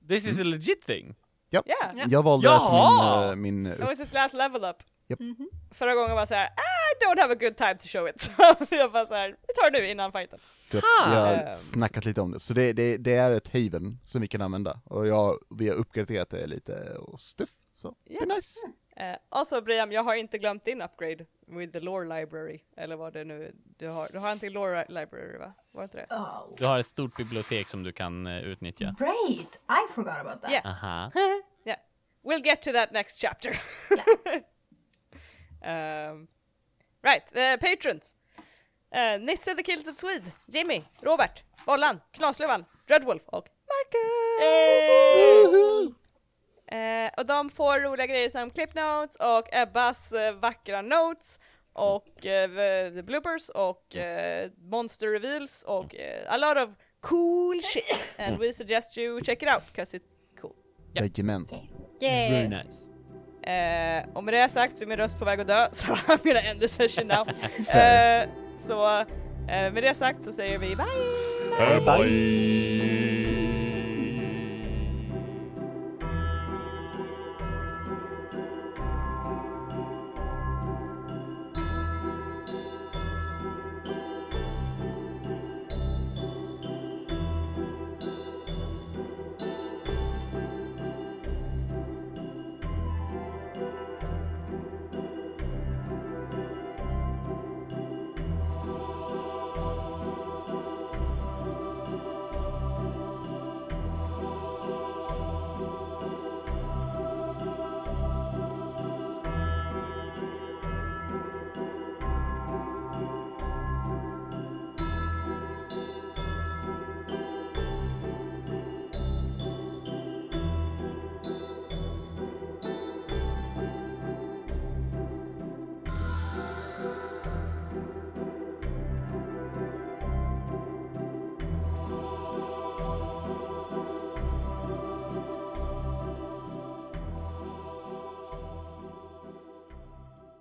This is a legit thing? Yeah. Ja. Jag valde Jaha! som min, eh, min It was his last level up. Mhm. Förra gången var jag såhär, I don't have a good time to show it. [LAUGHS] Så jag bara såhär, vi tar det nu innan fighten. Ha! jag har Ehm. snackat lite om det, så det, det, det är ett haven som vi kan använda, och jag, vi har uppgraderat det lite och stuff, så det är nice. Uh, also Briam, jag har inte glömt din upgrade with the lore library, eller vad det nu du har. Du har en till lore library va? Var det inte det? Oh. Du har ett stort bibliotek som du kan eh, utnyttja. Great! I forgot about that. Yeah. Aha. [LAUGHS] We'll get to that next chapter. [LAUGHS] um, right, uh, patrons. Uh, Nisse the Kilted Swede, Jimmy, Robert, Bollan, Knasluvan, Dreadwolf och Marcus! Eh, och de får roliga grejer som clip notes och Ebbas eh, vackra notes och eh, the bloopers och eh, monster reveals och a lot of cool shit and we suggest you check it out because it's cool. Jajamän. It's very nice. Eh, och med det sagt så är min röst på väg att dö [LAUGHS] så I'm gonna end the session now. [LAUGHS] Eh, så eh, med det sagt så säger vi bye! Bye.